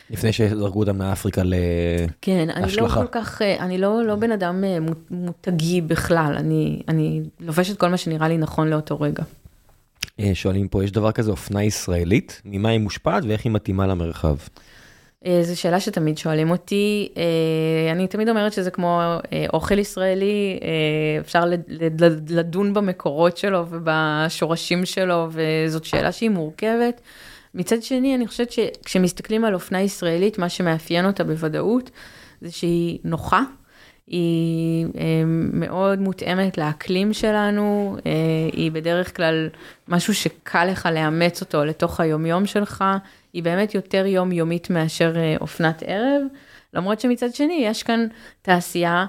לפני שזרקו אותם מאפריקה להשלכה. כן, אני לא כל כך, אה, אני לא, לא בן אדם אה, מותגי בכלל, אני, אני לובשת כל מה שנראה לי נכון לאותו רגע. שואלים פה, יש דבר כזה אופנה ישראלית? ממה היא מושפעת ואיך היא מתאימה למרחב? זו שאלה שתמיד שואלים אותי, אני תמיד אומרת שזה כמו אוכל ישראלי, אפשר לדון במקורות שלו ובשורשים שלו, וזאת שאלה שהיא מורכבת. מצד שני, אני חושבת שכשמסתכלים על אופנה ישראלית, מה שמאפיין אותה בוודאות, זה שהיא נוחה, היא אה, מאוד מותאמת לאקלים שלנו, אה, היא בדרך כלל משהו שקל לך לאמץ אותו לתוך היומיום שלך, היא באמת יותר יומיומית מאשר אה, אופנת ערב, למרות שמצד שני יש כאן תעשייה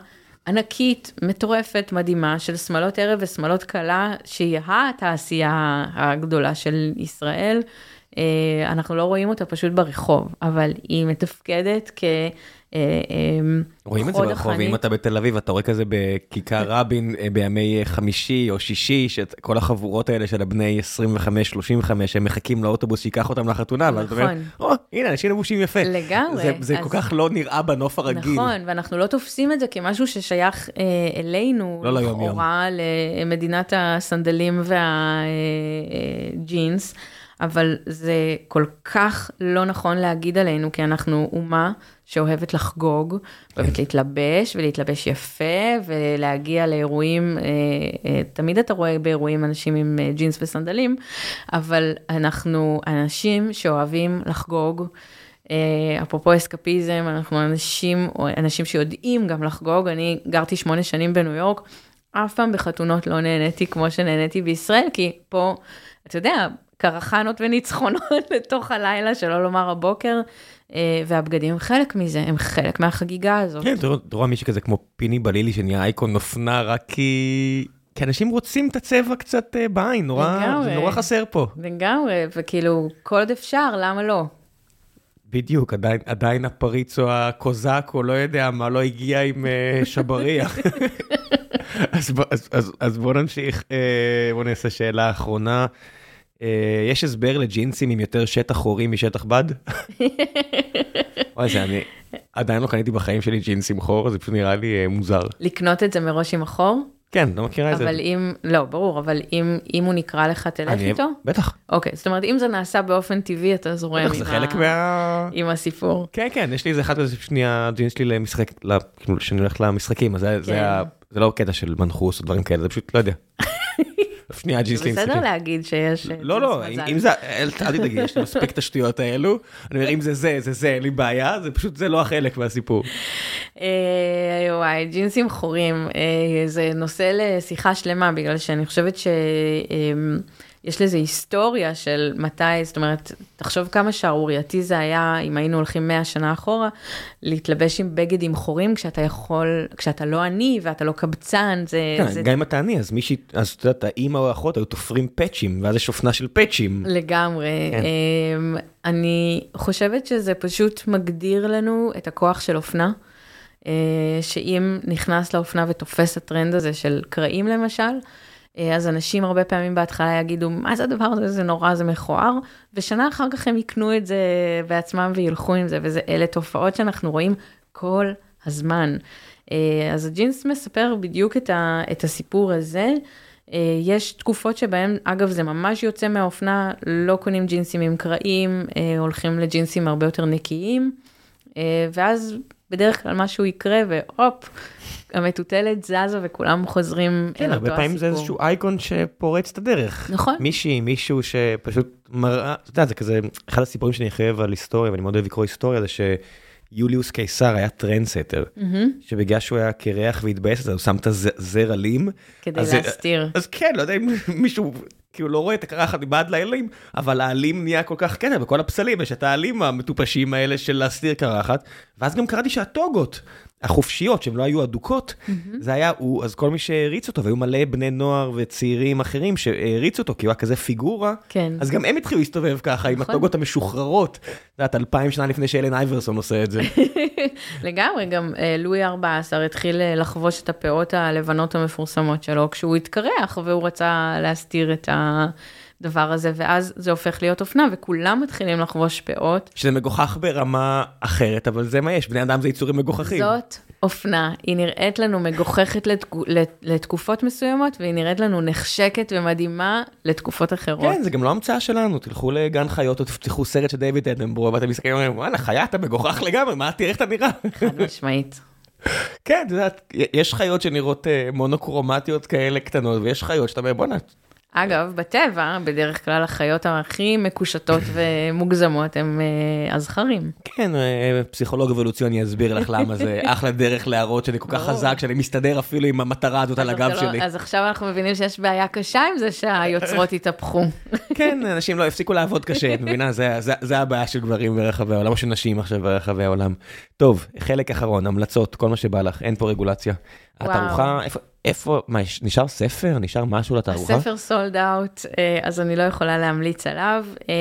ענקית, מטורפת, מדהימה, של שמלות ערב ושמלות כלה, שהיא התעשייה הגדולה של ישראל. אנחנו לא רואים אותה פשוט ברחוב, אבל היא מתפקדת כ... אה, אה, רואים את זה ברחוב, אם אתה בתל אביב, אתה רואה כזה בכיכר רבין בימי חמישי או שישי, שכל החבורות האלה של הבני 25-35, הם מחכים לאוטובוס שיקח אותם לחתונה, ואז אתה אומר, נכון. או, הנה, אנשים לבושים יפה. לגמרי. זה כל כך לא נראה בנוף הרגיל. נכון, ואנחנו לא תופסים את זה כמשהו ששייך אלינו, לא לכאורה, למדינת הסנדלים והג'ינס. אבל זה כל כך לא נכון להגיד עלינו, כי אנחנו אומה שאוהבת לחגוג, אוהבת כן. להתלבש ולהתלבש יפה ולהגיע לאירועים, אה, אה, תמיד אתה רואה באירועים אנשים עם אה, ג'ינס וסנדלים, אבל אנחנו אנשים שאוהבים לחגוג. אפרופו אסקפיזם, אנחנו אנשים, אנשים שיודעים גם לחגוג, אני גרתי שמונה שנים בניו יורק, אף פעם בחתונות לא נהניתי כמו שנהניתי בישראל, כי פה, אתה יודע, קרחנות וניצחונות לתוך הלילה, שלא לומר הבוקר, אה, והבגדים הם חלק מזה, הם חלק מהחגיגה הזאת. כן, אתה רואה מישהי כזה כמו פיני בלילי שנהיה אייקון אופנה רק כי... כי אנשים רוצים את הצבע קצת אה, בעין, נורא, זה נורא חסר פה. לגמרי, וכאילו, כל עוד אפשר, למה לא? בדיוק, עדיין, עדיין הפריץ או הקוזק או לא יודע מה לא הגיע עם uh, שבריח. אז, אז, אז, אז בוא נמשיך, uh, בוא נעשה שאלה אחרונה. אה, יש הסבר לג'ינסים עם יותר שטח חורי משטח בד? אוי, זה אני עדיין לא קניתי בחיים שלי ג'ינס עם חור, זה פשוט נראה לי אה, מוזר. לקנות את זה מראש עם החור? כן, לא מכירה את זה. אבל אם, לא, ברור, אבל אם, אם הוא נקרא לך, תלך איתו? בטח. אוקיי, זאת אומרת, אם זה נעשה באופן טבעי, אתה זורם עם, זה חלק מה... עם הסיפור. כן, כן, יש לי איזה אחד כזה שנייה ג'ינס שלי למשחק, כאילו, שאני הולך למשחקים, אז זה, כן. זה, זה לא קטע של מנחוס או דברים כאלה, זה פשוט, לא יודע. שנייה ג'יסלין. זה בסדר להגיד שיש... לא, לא, אם זה, אל תדאגי, יש לי מספיק את השטויות האלו. אני אומר, אם זה זה, זה זה, אין לי בעיה, זה פשוט, זה לא החלק מהסיפור. אה, וואי, ג'ינסים חורים, אה, זה נושא לשיחה שלמה, בגלל שאני חושבת ש... יש לזה היסטוריה של מתי, זאת אומרת, תחשוב כמה שערורייתי זה היה, אם היינו הולכים 100 שנה אחורה, להתלבש עם בגד עם חורים כשאתה יכול, כשאתה לא עני ואתה לא קבצן, זה... כן, זה... גם אם אתה עני, אז מישהי, אז את יודעת, האמא או האחות היו תופרים פאצ'ים, ואז יש אופנה של פאצ'ים. לגמרי. כן. אמ, אני חושבת שזה פשוט מגדיר לנו את הכוח של אופנה. אה, שאם נכנס לאופנה ותופס הטרנד הזה של קרעים למשל, אז אנשים הרבה פעמים בהתחלה יגידו, מה זה הדבר הזה, זה נורא, זה מכוער, ושנה אחר כך הם יקנו את זה בעצמם וילכו עם זה, ואלה תופעות שאנחנו רואים כל הזמן. אה, אז הג'ינס מספר בדיוק את, ה, את הסיפור הזה. אה, יש תקופות שבהן, אגב, זה ממש יוצא מהאופנה, לא קונים ג'ינסים עם קרעים, הולכים לג'ינסים הרבה יותר נקיים, ואז בדרך כלל משהו יקרה והופ, המטוטלת זזה וכולם חוזרים כן, אל אותו הסיפור. כן, הרבה פעמים זה איזשהו אייקון שפורץ את הדרך. נכון. מישהי, מישהו שפשוט מראה, אתה יודע, זה כזה, אחד הסיפורים שאני חייב על היסטוריה, ואני מאוד אוהב לקרוא היסטוריה, זה שיוליוס קיסר היה trendsetter, mm-hmm. שבגלל שהוא היה קרח והתבאס, אז הוא שם את הזר עלים. כדי להסתיר. אז כן, לא יודע אם מישהו כאילו לא רואה את הקרחת מבעד לעלים, אבל העלים נהיה כל כך כן, בכל הפסלים יש את העלים המטופשים האלה של להסתיר קרחת, ואז גם קראתי שהטוגות החופשיות, שהן לא היו אדוקות, mm-hmm. זה היה הוא, אז כל מי שהריץ אותו, והיו מלא בני נוער וצעירים אחרים שהריצו אותו, כי הוא היה כזה פיגורה, כן. אז גם הם התחילו להסתובב ככה, נכון. עם הטוגות המשוחררות, את יודעת, אלפיים שנה לפני שאלן אייברסון עושה את זה. לגמרי, גם אה, לואי 14 התחיל אה, לחבוש את הפאות הלבנות המפורסמות שלו, כשהוא התקרח והוא רצה להסתיר את ה... הדבר הזה, ואז זה הופך להיות אופנה, וכולם מתחילים לחבוש פאות. שזה מגוחך ברמה אחרת, אבל זה מה יש, בני אדם זה יצורים מגוחכים. זאת אופנה, היא נראית לנו מגוחכת לתקו, לתקופות מסוימות, והיא נראית לנו נחשקת ומדהימה לתקופות אחרות. כן, זה גם לא המצאה שלנו, תלכו לגן חיות או תפתחו סרט של דיוויד אדנברו, ואתם מסתכלים ואומרים, וואלה, חיה אתה מגוחך לגמרי, מה, תראה איך אתה נראה. חד משמעית. כן, את יודעת, יש חיות שנראות אה, מונוקרומטיות כאלה קטנות, ויש חיות שאתה אומר, בואנה, אגב, בטבע, בדרך כלל החיות הכי מקושטות ומוגזמות הם uh, הזכרים. כן, אה, פסיכולוג אבולוציוני יסביר לך למה זה אחלה דרך להראות שאני כל כך חזק, שאני מסתדר אפילו עם המטרה הזאת על הגב לא- שלי. אז עכשיו אנחנו מבינים שיש בעיה קשה עם זה שהיוצרות התהפכו. כן, אנשים לא הפסיקו לעבוד קשה, את מבינה? זה הבעיה של גברים ברחבי העולם, או של נשים עכשיו ברחבי העולם. טוב, חלק אחרון, המלצות, כל מה שבא לך, אין פה רגולציה. התערוכה, איפה, איפה, מה, נשאר ספר? נשאר משהו לתערוכה? הספר סולד אאוט, אז אני לא יכולה להמליץ עליו. אה,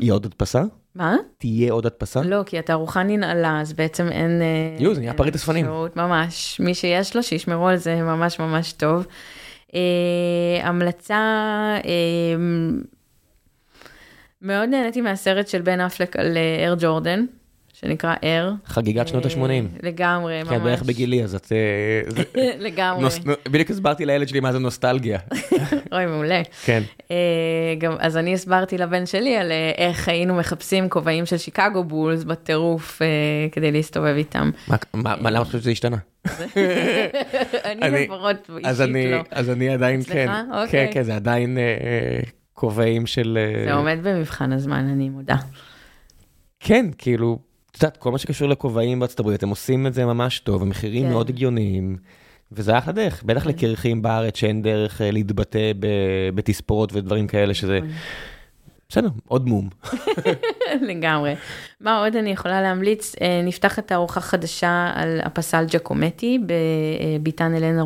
יהיה עוד הדפסה? מה? תהיה עוד הדפסה? לא, כי התערוכה ננעלה, אז בעצם אין... אה, יו, זה נהיה פריט אספנים. ממש, מי שיש לו, שישמרו על זה ממש ממש טוב. אה, המלצה, מאוד נהניתי מהסרט של בן אפלק על אר ג'ורדן. שנקרא אר. חגיגת שנות ה-80. לגמרי, ממש. כן, בערך בגילי, אז את... לגמרי. בדיוק הסברתי לילד שלי מה זה נוסטלגיה. אוי, מעולה. כן. אז אני הסברתי לבן שלי על איך היינו מחפשים כובעים של שיקגו בולס בטירוף כדי להסתובב איתם. מה, למה את חושבת שזה השתנה? אני לפחות אישית לא. אז אני עדיין כן. כן, כן, זה עדיין כובעים של... זה עומד במבחן הזמן, אני מודה. כן, כאילו, את יודעת, כל מה שקשור לכובעים בארצות הברית, הם עושים את זה ממש טוב, המחירים כן. מאוד הגיוניים, וזה אחלה דרך, בטח כן. לקרחים בארץ שאין דרך להתבטא בתספורות ודברים כאלה, שזה... נכון. בסדר, עוד מום. לגמרי. מה עוד אני יכולה להמליץ? נפתחת תערוכה חדשה על הפסל ג'קומטי בביתן אלנה,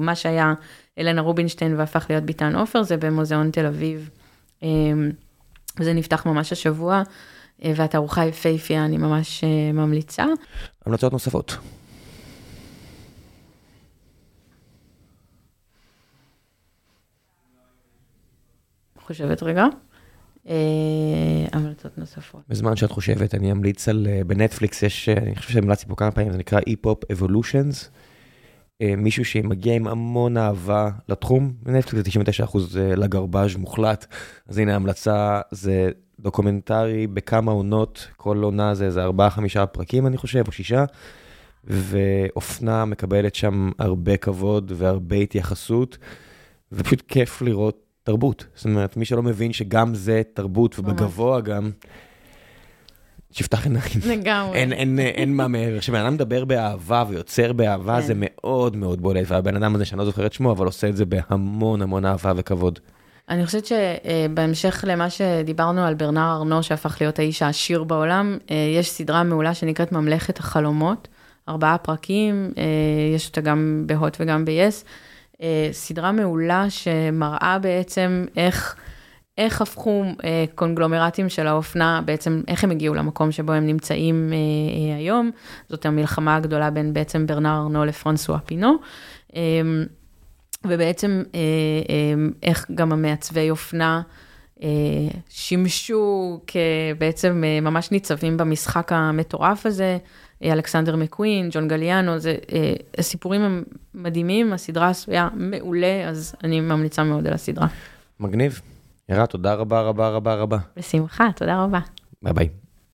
מה שהיה אלנה רובינשטיין והפך להיות ביתן עופר, זה במוזיאון תל אביב. וזה נפתח ממש השבוע. והתערוכה יפהפייה, אני ממש ממליצה. המלצות נוספות. חושבת רגע. המלצות נוספות. בזמן שאת חושבת, אני אמליץ על, בנטפליקס יש, אני חושב שהמלצתי פה כמה פעמים, זה נקרא Hip-Hop Evolutions. מישהו שמגיע עם המון אהבה לתחום, בנטפליקס זה 99% ל garbage מוחלט, אז הנה ההמלצה, זה דוקומנטרי בכמה עונות, כל עונה זה איזה 4-5 פרקים אני חושב, או 6, ואופנה מקבלת שם הרבה כבוד והרבה התייחסות, ופשוט כיף לראות תרבות. זאת אומרת, מי שלא מבין שגם זה תרבות, ובגבוה גם, שיפתח עיניים. לגמרי. אין, אין, אין מה מעבר. כשבן אדם מדבר באהבה ויוצר באהבה, כן. זה מאוד מאוד בולט, והבן אדם הזה שאני לא זוכר את שמו, אבל עושה את זה בהמון המון אהבה וכבוד. אני חושבת שבהמשך למה שדיברנו על ברנר ארנו, שהפך להיות האיש העשיר בעולם, יש סדרה מעולה שנקראת ממלכת החלומות, ארבעה פרקים, יש אותה גם בהוט וגם ב-yes. סדרה מעולה שמראה בעצם איך, איך הפכו קונגלומרטים של האופנה, בעצם איך הם הגיעו למקום שבו הם נמצאים היום. זאת המלחמה הגדולה בין בעצם ברנר ארנו לפרנסואה פינו. ובעצם אה, אה, איך גם המעצבי אופנה אה, שימשו כבעצם ממש ניצבים במשחק המטורף הזה, אלכסנדר מקווין, ג'ון גליאנו, זה, הסיפורים הם מדהימים, הסדרה עשויה מעולה, אז אני ממליצה מאוד על הסדרה. מגניב. ירה, תודה רבה רבה רבה רבה. בשמחה, תודה רבה. ביי ביי.